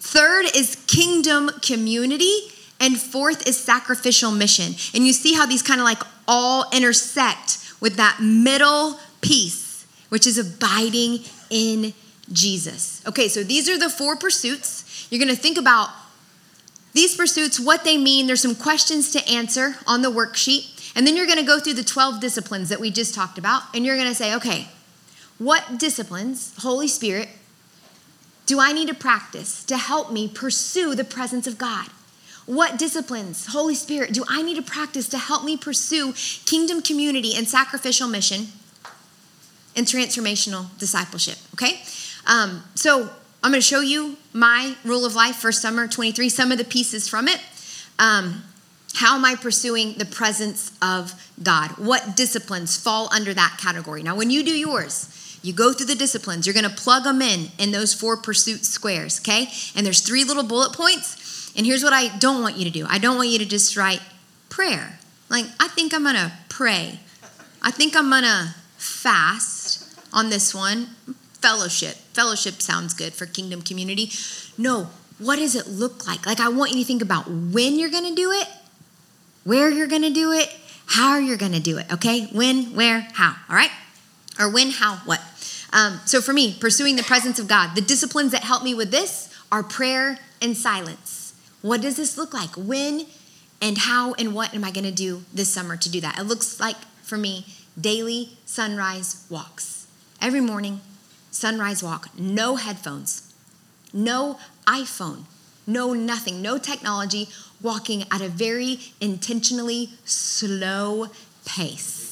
Third is kingdom community. And fourth is sacrificial mission. And you see how these kind of like all intersect with that middle piece, which is abiding in Jesus. Okay, so these are the four pursuits. You're gonna think about these pursuits, what they mean. There's some questions to answer on the worksheet. And then you're gonna go through the 12 disciplines that we just talked about. And you're gonna say, okay, what disciplines, Holy Spirit, do I need to practice to help me pursue the presence of God? What disciplines, Holy Spirit, do I need to practice to help me pursue kingdom community and sacrificial mission and transformational discipleship? Okay? Um, so I'm going to show you my rule of life for summer 23, some of the pieces from it. Um, how am I pursuing the presence of God? What disciplines fall under that category? Now, when you do yours, you go through the disciplines, you're gonna plug them in in those four pursuit squares, okay? And there's three little bullet points. And here's what I don't want you to do I don't want you to just write prayer. Like, I think I'm gonna pray. I think I'm gonna fast on this one. Fellowship. Fellowship sounds good for kingdom community. No, what does it look like? Like, I want you to think about when you're gonna do it, where you're gonna do it, how you're gonna do it, okay? When, where, how, all right? Or when, how, what. Um, so for me, pursuing the presence of God, the disciplines that help me with this are prayer and silence. What does this look like? When and how and what am I going to do this summer to do that? It looks like for me daily sunrise walks. Every morning, sunrise walk, no headphones, no iPhone, no nothing, no technology, walking at a very intentionally slow pace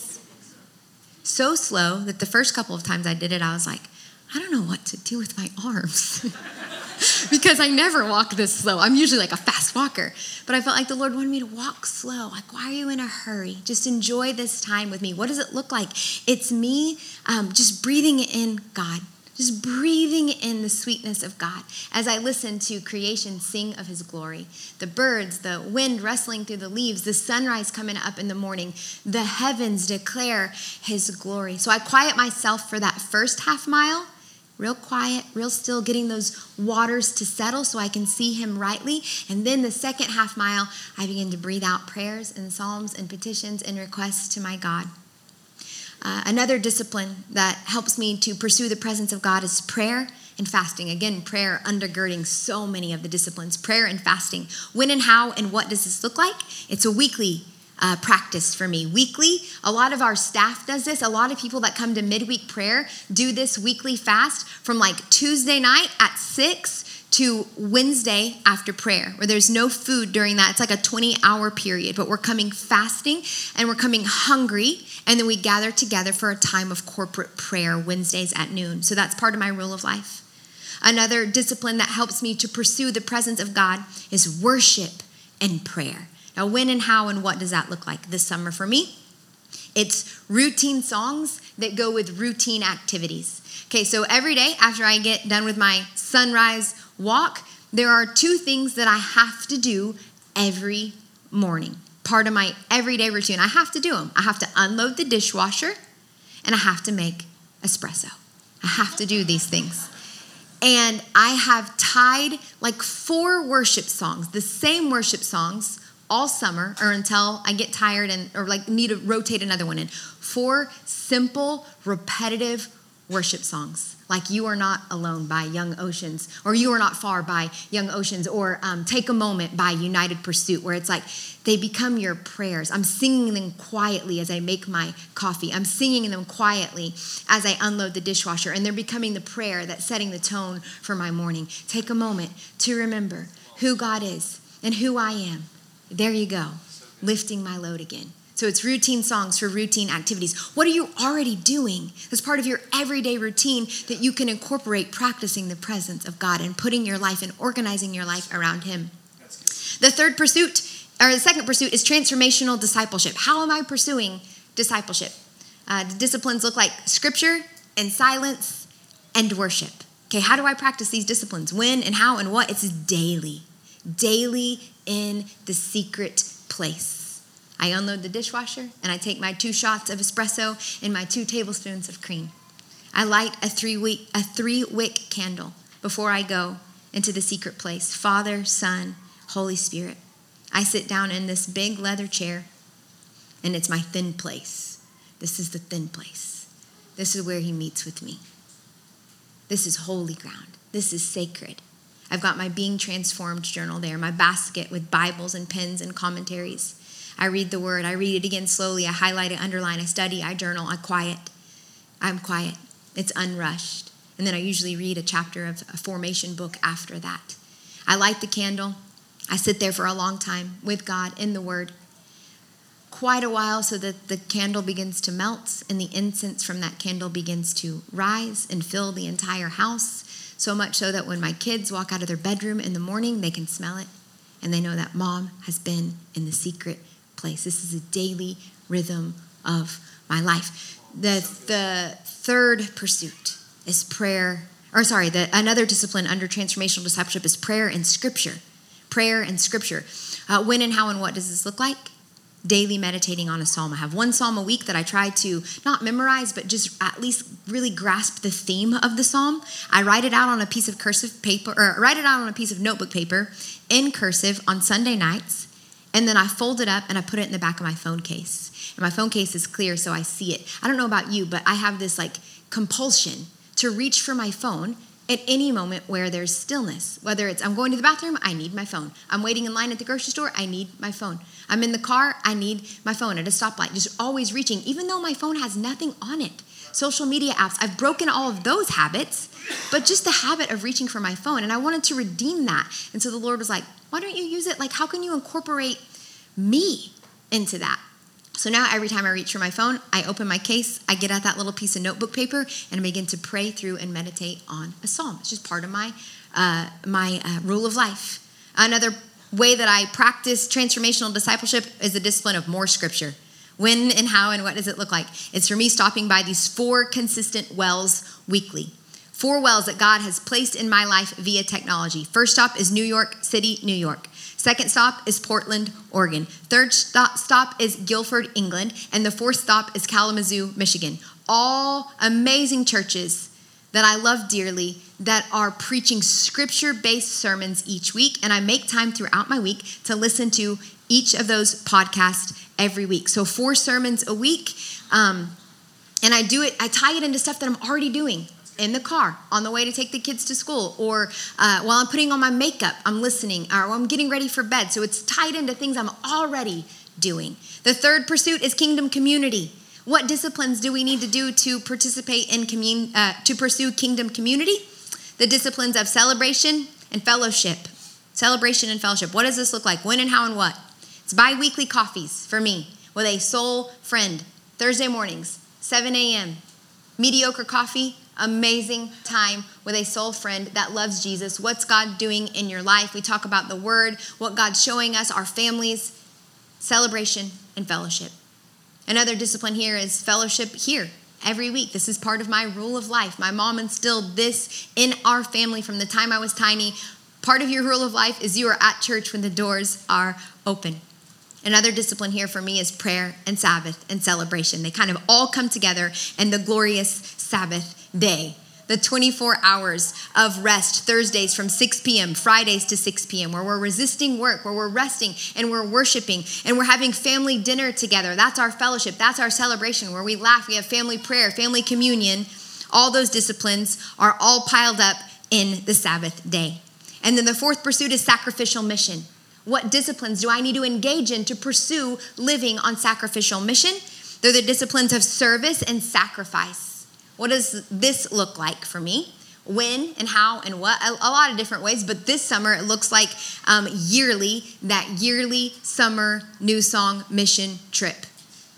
so slow that the first couple of times I did it, I was like, I don't know what to do with my arms. [laughs] [laughs] because I never walk this slow. I'm usually like a fast walker. But I felt like the Lord wanted me to walk slow. Like, why are you in a hurry? Just enjoy this time with me. What does it look like? It's me um, just breathing in God, just breathing in the sweetness of God as I listen to creation sing of his glory. The birds, the wind rustling through the leaves, the sunrise coming up in the morning, the heavens declare his glory. So I quiet myself for that first half mile, real quiet, real still, getting those waters to settle so I can see him rightly. And then the second half mile, I begin to breathe out prayers and psalms and petitions and requests to my God. Uh, another discipline that helps me to pursue the presence of God is prayer and fasting. Again, prayer undergirding so many of the disciplines prayer and fasting. When and how and what does this look like? It's a weekly uh, practice for me. Weekly, a lot of our staff does this. A lot of people that come to midweek prayer do this weekly fast from like Tuesday night at 6 to Wednesday after prayer, where there's no food during that. It's like a 20 hour period, but we're coming fasting and we're coming hungry, and then we gather together for a time of corporate prayer Wednesdays at noon. So that's part of my rule of life. Another discipline that helps me to pursue the presence of God is worship and prayer. Now, when and how and what does that look like this summer for me? It's routine songs that go with routine activities. Okay, so every day after I get done with my sunrise walk, there are two things that I have to do every morning. Part of my everyday routine. I have to do them. I have to unload the dishwasher and I have to make espresso. I have to do these things. And I have tied like four worship songs, the same worship songs all summer or until I get tired and or like need to rotate another one in. Four simple, repetitive worship songs like You Are Not Alone by Young Oceans, or You Are Not Far by Young Oceans, or um, Take a Moment by United Pursuit, where it's like they become your prayers. I'm singing them quietly as I make my coffee. I'm singing them quietly as I unload the dishwasher, and they're becoming the prayer that's setting the tone for my morning. Take a moment to remember who God is and who I am. There you go, lifting my load again. So it's routine songs for routine activities. What are you already doing as part of your everyday routine that you can incorporate practicing the presence of God and putting your life and organizing your life around Him? The third pursuit, or the second pursuit, is transformational discipleship. How am I pursuing discipleship? Uh, disciplines look like scripture and silence and worship. Okay, how do I practice these disciplines? When and how and what? It's daily, daily in the secret place. I unload the dishwasher and I take my two shots of espresso and my two tablespoons of cream. I light a three wick, a three wick candle before I go into the secret place Father, Son, Holy Spirit. I sit down in this big leather chair and it's my thin place. This is the thin place. This is where He meets with me. This is holy ground. This is sacred. I've got my Being Transformed journal there, my basket with Bibles and pens and commentaries. I read the word. I read it again slowly. I highlight it, underline. I study. I journal. I quiet. I'm quiet. It's unrushed. And then I usually read a chapter of a formation book after that. I light the candle. I sit there for a long time with God in the Word. Quite a while so that the candle begins to melt and the incense from that candle begins to rise and fill the entire house. So much so that when my kids walk out of their bedroom in the morning, they can smell it and they know that mom has been in the secret place. This is a daily rhythm of my life. The, the third pursuit is prayer, or sorry, the, another discipline under transformational discipleship is prayer and scripture. Prayer and scripture. Uh, when and how and what does this look like? Daily meditating on a psalm. I have one psalm a week that I try to not memorize, but just at least really grasp the theme of the psalm. I write it out on a piece of cursive paper, or write it out on a piece of notebook paper in cursive on Sunday nights and then I fold it up and I put it in the back of my phone case. And my phone case is clear so I see it. I don't know about you, but I have this like compulsion to reach for my phone at any moment where there's stillness. Whether it's I'm going to the bathroom, I need my phone. I'm waiting in line at the grocery store, I need my phone. I'm in the car, I need my phone at a stoplight, just always reaching, even though my phone has nothing on it. Social media apps, I've broken all of those habits, but just the habit of reaching for my phone. And I wanted to redeem that. And so the Lord was like, why don't you use it? Like, how can you incorporate me into that? So now every time I reach for my phone, I open my case, I get out that little piece of notebook paper, and I begin to pray through and meditate on a psalm. It's just part of my uh, my uh, rule of life. Another way that I practice transformational discipleship is the discipline of more scripture. When and how and what does it look like? It's for me stopping by these four consistent wells weekly. Four wells that God has placed in my life via technology. First stop is New York City, New York. Second stop is Portland, Oregon. Third stop is Guildford, England. And the fourth stop is Kalamazoo, Michigan. All amazing churches that I love dearly that are preaching scripture based sermons each week. And I make time throughout my week to listen to each of those podcasts every week. So, four sermons a week. Um, and I do it, I tie it into stuff that I'm already doing in the car on the way to take the kids to school or uh, while I'm putting on my makeup, I'm listening or I'm getting ready for bed. So it's tied into things I'm already doing. The third pursuit is kingdom community. What disciplines do we need to do to participate in commun- uh, to pursue kingdom community? The disciplines of celebration and fellowship. Celebration and fellowship. What does this look like? When and how and what? It's bi weekly coffees for me with a soul friend. Thursday mornings, 7 a.m. Mediocre coffee, amazing time with a soul friend that loves Jesus. What's God doing in your life? We talk about the word, what God's showing us, our families, celebration, and fellowship. Another discipline here is fellowship here every week. This is part of my rule of life. My mom instilled this in our family from the time I was tiny. Part of your rule of life is you are at church when the doors are open. Another discipline here for me is prayer and Sabbath and celebration. They kind of all come together in the glorious Sabbath day. The 24 hours of rest, Thursdays from 6 p.m., Fridays to 6 p.m., where we're resisting work, where we're resting and we're worshiping and we're having family dinner together. That's our fellowship. That's our celebration where we laugh. We have family prayer, family communion All those disciplines are all piled up in the Sabbath day. And then the fourth pursuit is sacrificial mission. What disciplines do I need to engage in to pursue living on sacrificial mission? They're the disciplines of service and sacrifice. What does this look like for me? When and how and what? A, a lot of different ways, but this summer it looks like um, yearly, that yearly summer New Song mission trip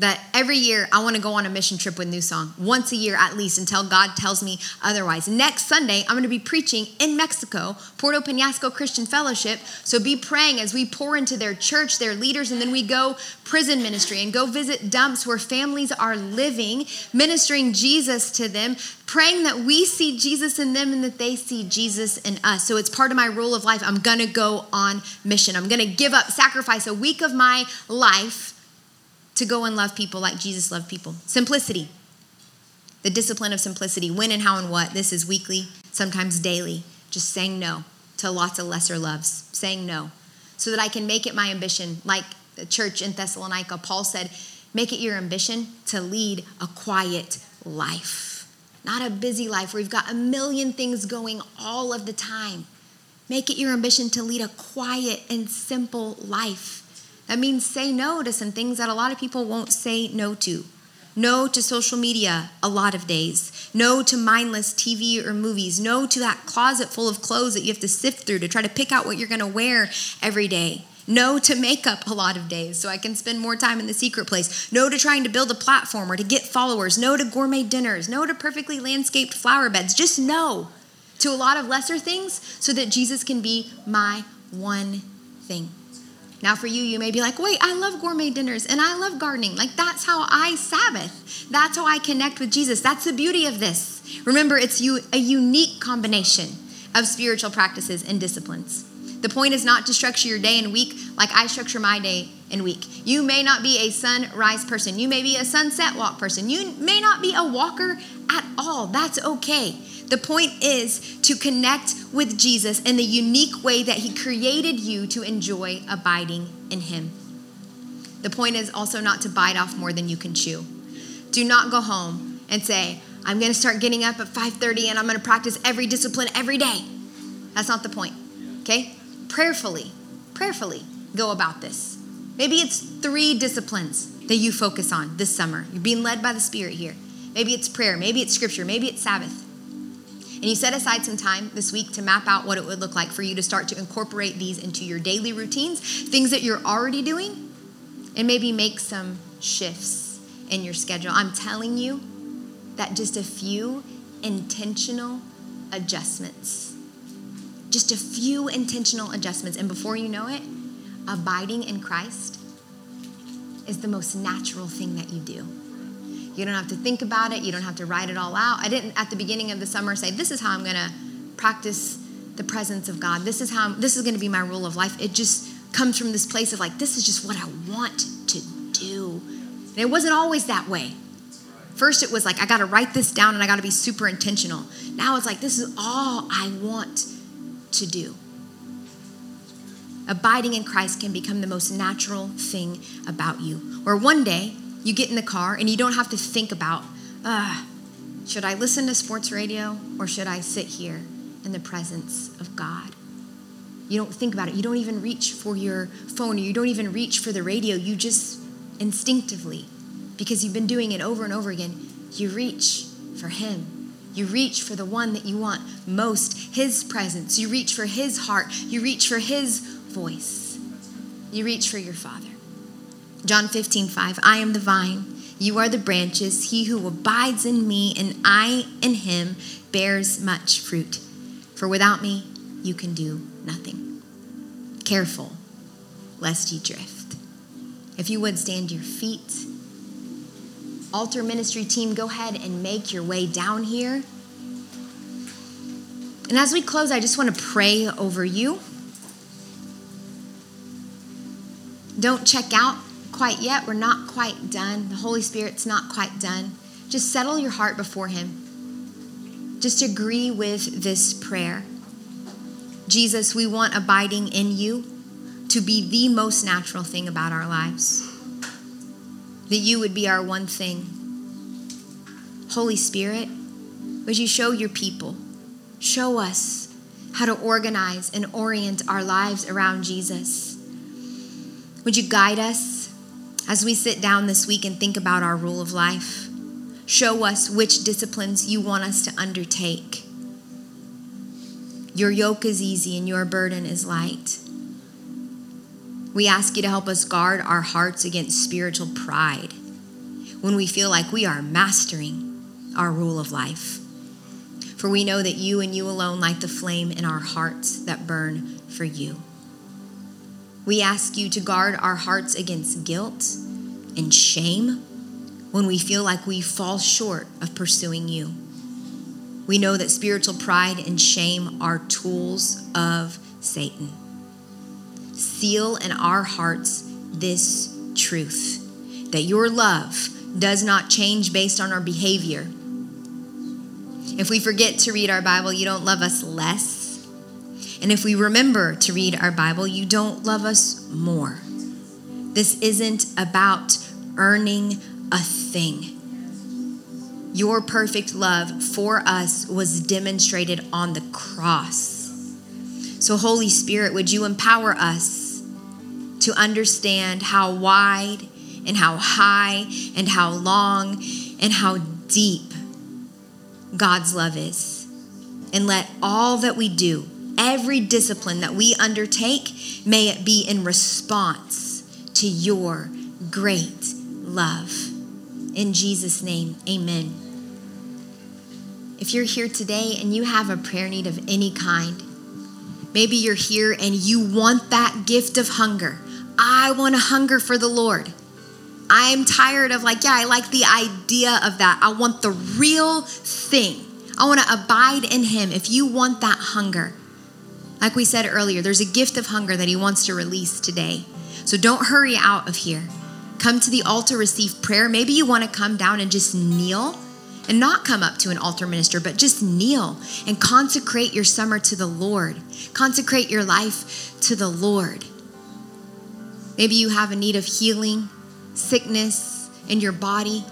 that every year I want to go on a mission trip with New Song, once a year at least, until God tells me otherwise. Next Sunday, I'm going to be preaching in Mexico, Puerto Penasco Christian Fellowship. So be praying as we pour into their church, their leaders, and then we go prison ministry and go visit dumps where families are living, ministering Jesus to them, praying that we see Jesus in them and that they see Jesus in us. So it's part of my rule of life. I'm going to go on mission. I'm going to give up, sacrifice a week of my life to go and love people like Jesus loved people. Simplicity, the discipline of simplicity. When and how and what. This is weekly, sometimes daily. Just saying no to lots of lesser loves, saying no, so that I can make it my ambition. Like the church in Thessalonica, Paul said, make it your ambition to lead a quiet life, not a busy life where you've got a million things going all of the time. Make it your ambition to lead a quiet and simple life. That means say no to some things that a lot of people won't say no to. No to social media a lot of days. No to mindless TV or movies. No to that closet full of clothes that you have to sift through to try to pick out what you're going to wear every day. No to makeup a lot of days so I can spend more time in the secret place. No to trying to build a platform or to get followers. No to gourmet dinners. No to perfectly landscaped flower beds. Just no to a lot of lesser things so that Jesus can be my one thing. Now, for you, you may be like, wait, I love gourmet dinners and I love gardening. Like, that's how I Sabbath. That's how I connect with Jesus. That's the beauty of this. Remember, it's you, a unique combination of spiritual practices and disciplines. The point is not to structure your day and week like I structure my day and week. You may not be a sunrise person. You may be a sunset walk person. You may not be a walker at all. That's okay. The point is to connect with Jesus in the unique way that He created you to enjoy abiding in Him. The point is also not to bite off more than you can chew. Do not go home and say, I'm going to start getting up at 5:30 and I'm going to practice every discipline every day. That's not the point. Okay? Prayerfully, prayerfully go about this. Maybe it's 3 disciplines that you focus on this summer. You're being led by the Spirit here. Maybe it's prayer, maybe it's scripture, maybe it's Sabbath. And you set aside some time this week to map out what it would look like for you to start to incorporate these into your daily routines, things that you're already doing, and maybe make some shifts in your schedule. I'm telling you that just a few intentional adjustments, just a few intentional adjustments, and before you know it, abiding in Christ is the most natural thing that you do. You don't have to think about it. You don't have to write it all out. I didn't at the beginning of the summer say, this is how I'm going to practice the presence of God. This is how I'm, this is going to be my rule of life. It just comes from this place of like, this is just what I want to do. And it wasn't always that way. First, it was like, I got to write this down and I got to be super intentional. Now it's like, this is all I want to do. Abiding in Christ can become the most natural thing about you. Or one day, you get in the car and you don't have to think about, uh, should I listen to sports radio or should I sit here in the presence of God? You don't think about it. You don't even reach for your phone you don't even reach for the radio. You just instinctively, because you've been doing it over and over again, you reach for Him. You reach for the one that you want most, His presence. You reach for His heart. You reach for His voice. You reach for your Father. John 15, 5. I am the vine, you are the branches. He who abides in me and I in him bears much fruit. For without me, you can do nothing. Careful, lest ye drift. If you would stand your feet, altar ministry team, go ahead and make your way down here. And as we close, I just want to pray over you. Don't check out quite yet. We're not quite done. The Holy Spirit's not quite done. Just settle your heart before Him. Just agree with this prayer. Jesus, we want abiding in you to be the most natural thing about our lives. That you would be our one thing. Holy Spirit, Would you show your people, show us how to organize and orient our lives around Jesus? Would you guide us as we sit down this week and think about our rule of life? Show us which disciplines you want us to undertake. Your yoke is easy and your burden is light. We ask you to help us guard our hearts against spiritual pride when we feel like we are mastering our rule of life. For we know that you and you alone light the flame in our hearts that burn for you. We ask you to guard our hearts against guilt and shame when we feel like we fall short of pursuing you. We know that spiritual pride and shame are tools of Satan. Seal in our hearts this truth that your love does not change based on our behavior. If we forget to read our Bible, you don't love us less. And if we remember to read our Bible, you don't love us more. This isn't about earning a thing. Your perfect love for us was demonstrated on the cross. So, Holy Spirit, would you empower us to understand how wide and how high and how long and how deep God's love is? And let all that we do, every discipline that we undertake, may it be in response to your great love. In Jesus' name, amen. If you're here today and you have a prayer need of any kind, maybe you're here and you want that gift of hunger. I want to hunger for the Lord. I'm tired of, like, yeah, I like the idea of that. I want the real thing. I want to abide in Him. If you want that hunger, like we said earlier, there's a gift of hunger that He wants to release today. So don't hurry out of here come to the altar, receive prayer. Maybe you want to come down and just kneel and not come up to an altar minister, but just kneel and consecrate your summer to the Lord. Consecrate your life to the Lord. Maybe you have a need of healing, sickness in your body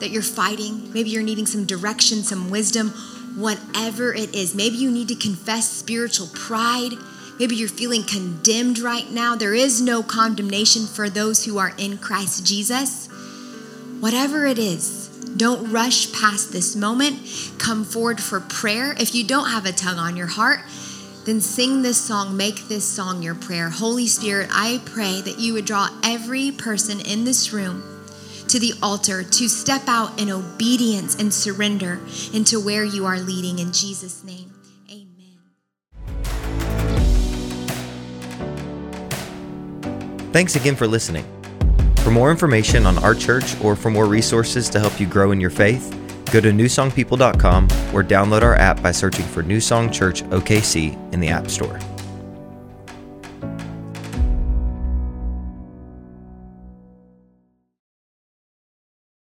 that you're fighting. Maybe you're needing some direction, some wisdom, whatever it is. Maybe you need to confess spiritual pride Maybe you're feeling condemned right now. There is no condemnation for those who are in Christ Jesus. Whatever it is, don't rush past this moment. Come forward for prayer. If you don't have a tongue on your heart, then sing this song, make this song your prayer. Holy Spirit, I pray that you would draw every person in this room to the altar to step out in obedience and surrender into where you are leading in Jesus' name. Amen. Thanks again for listening. For more information on our church or for more resources to help you grow in your faith, go to newsongpeople.com or download our app by searching for New Song Church OKC in the App Store.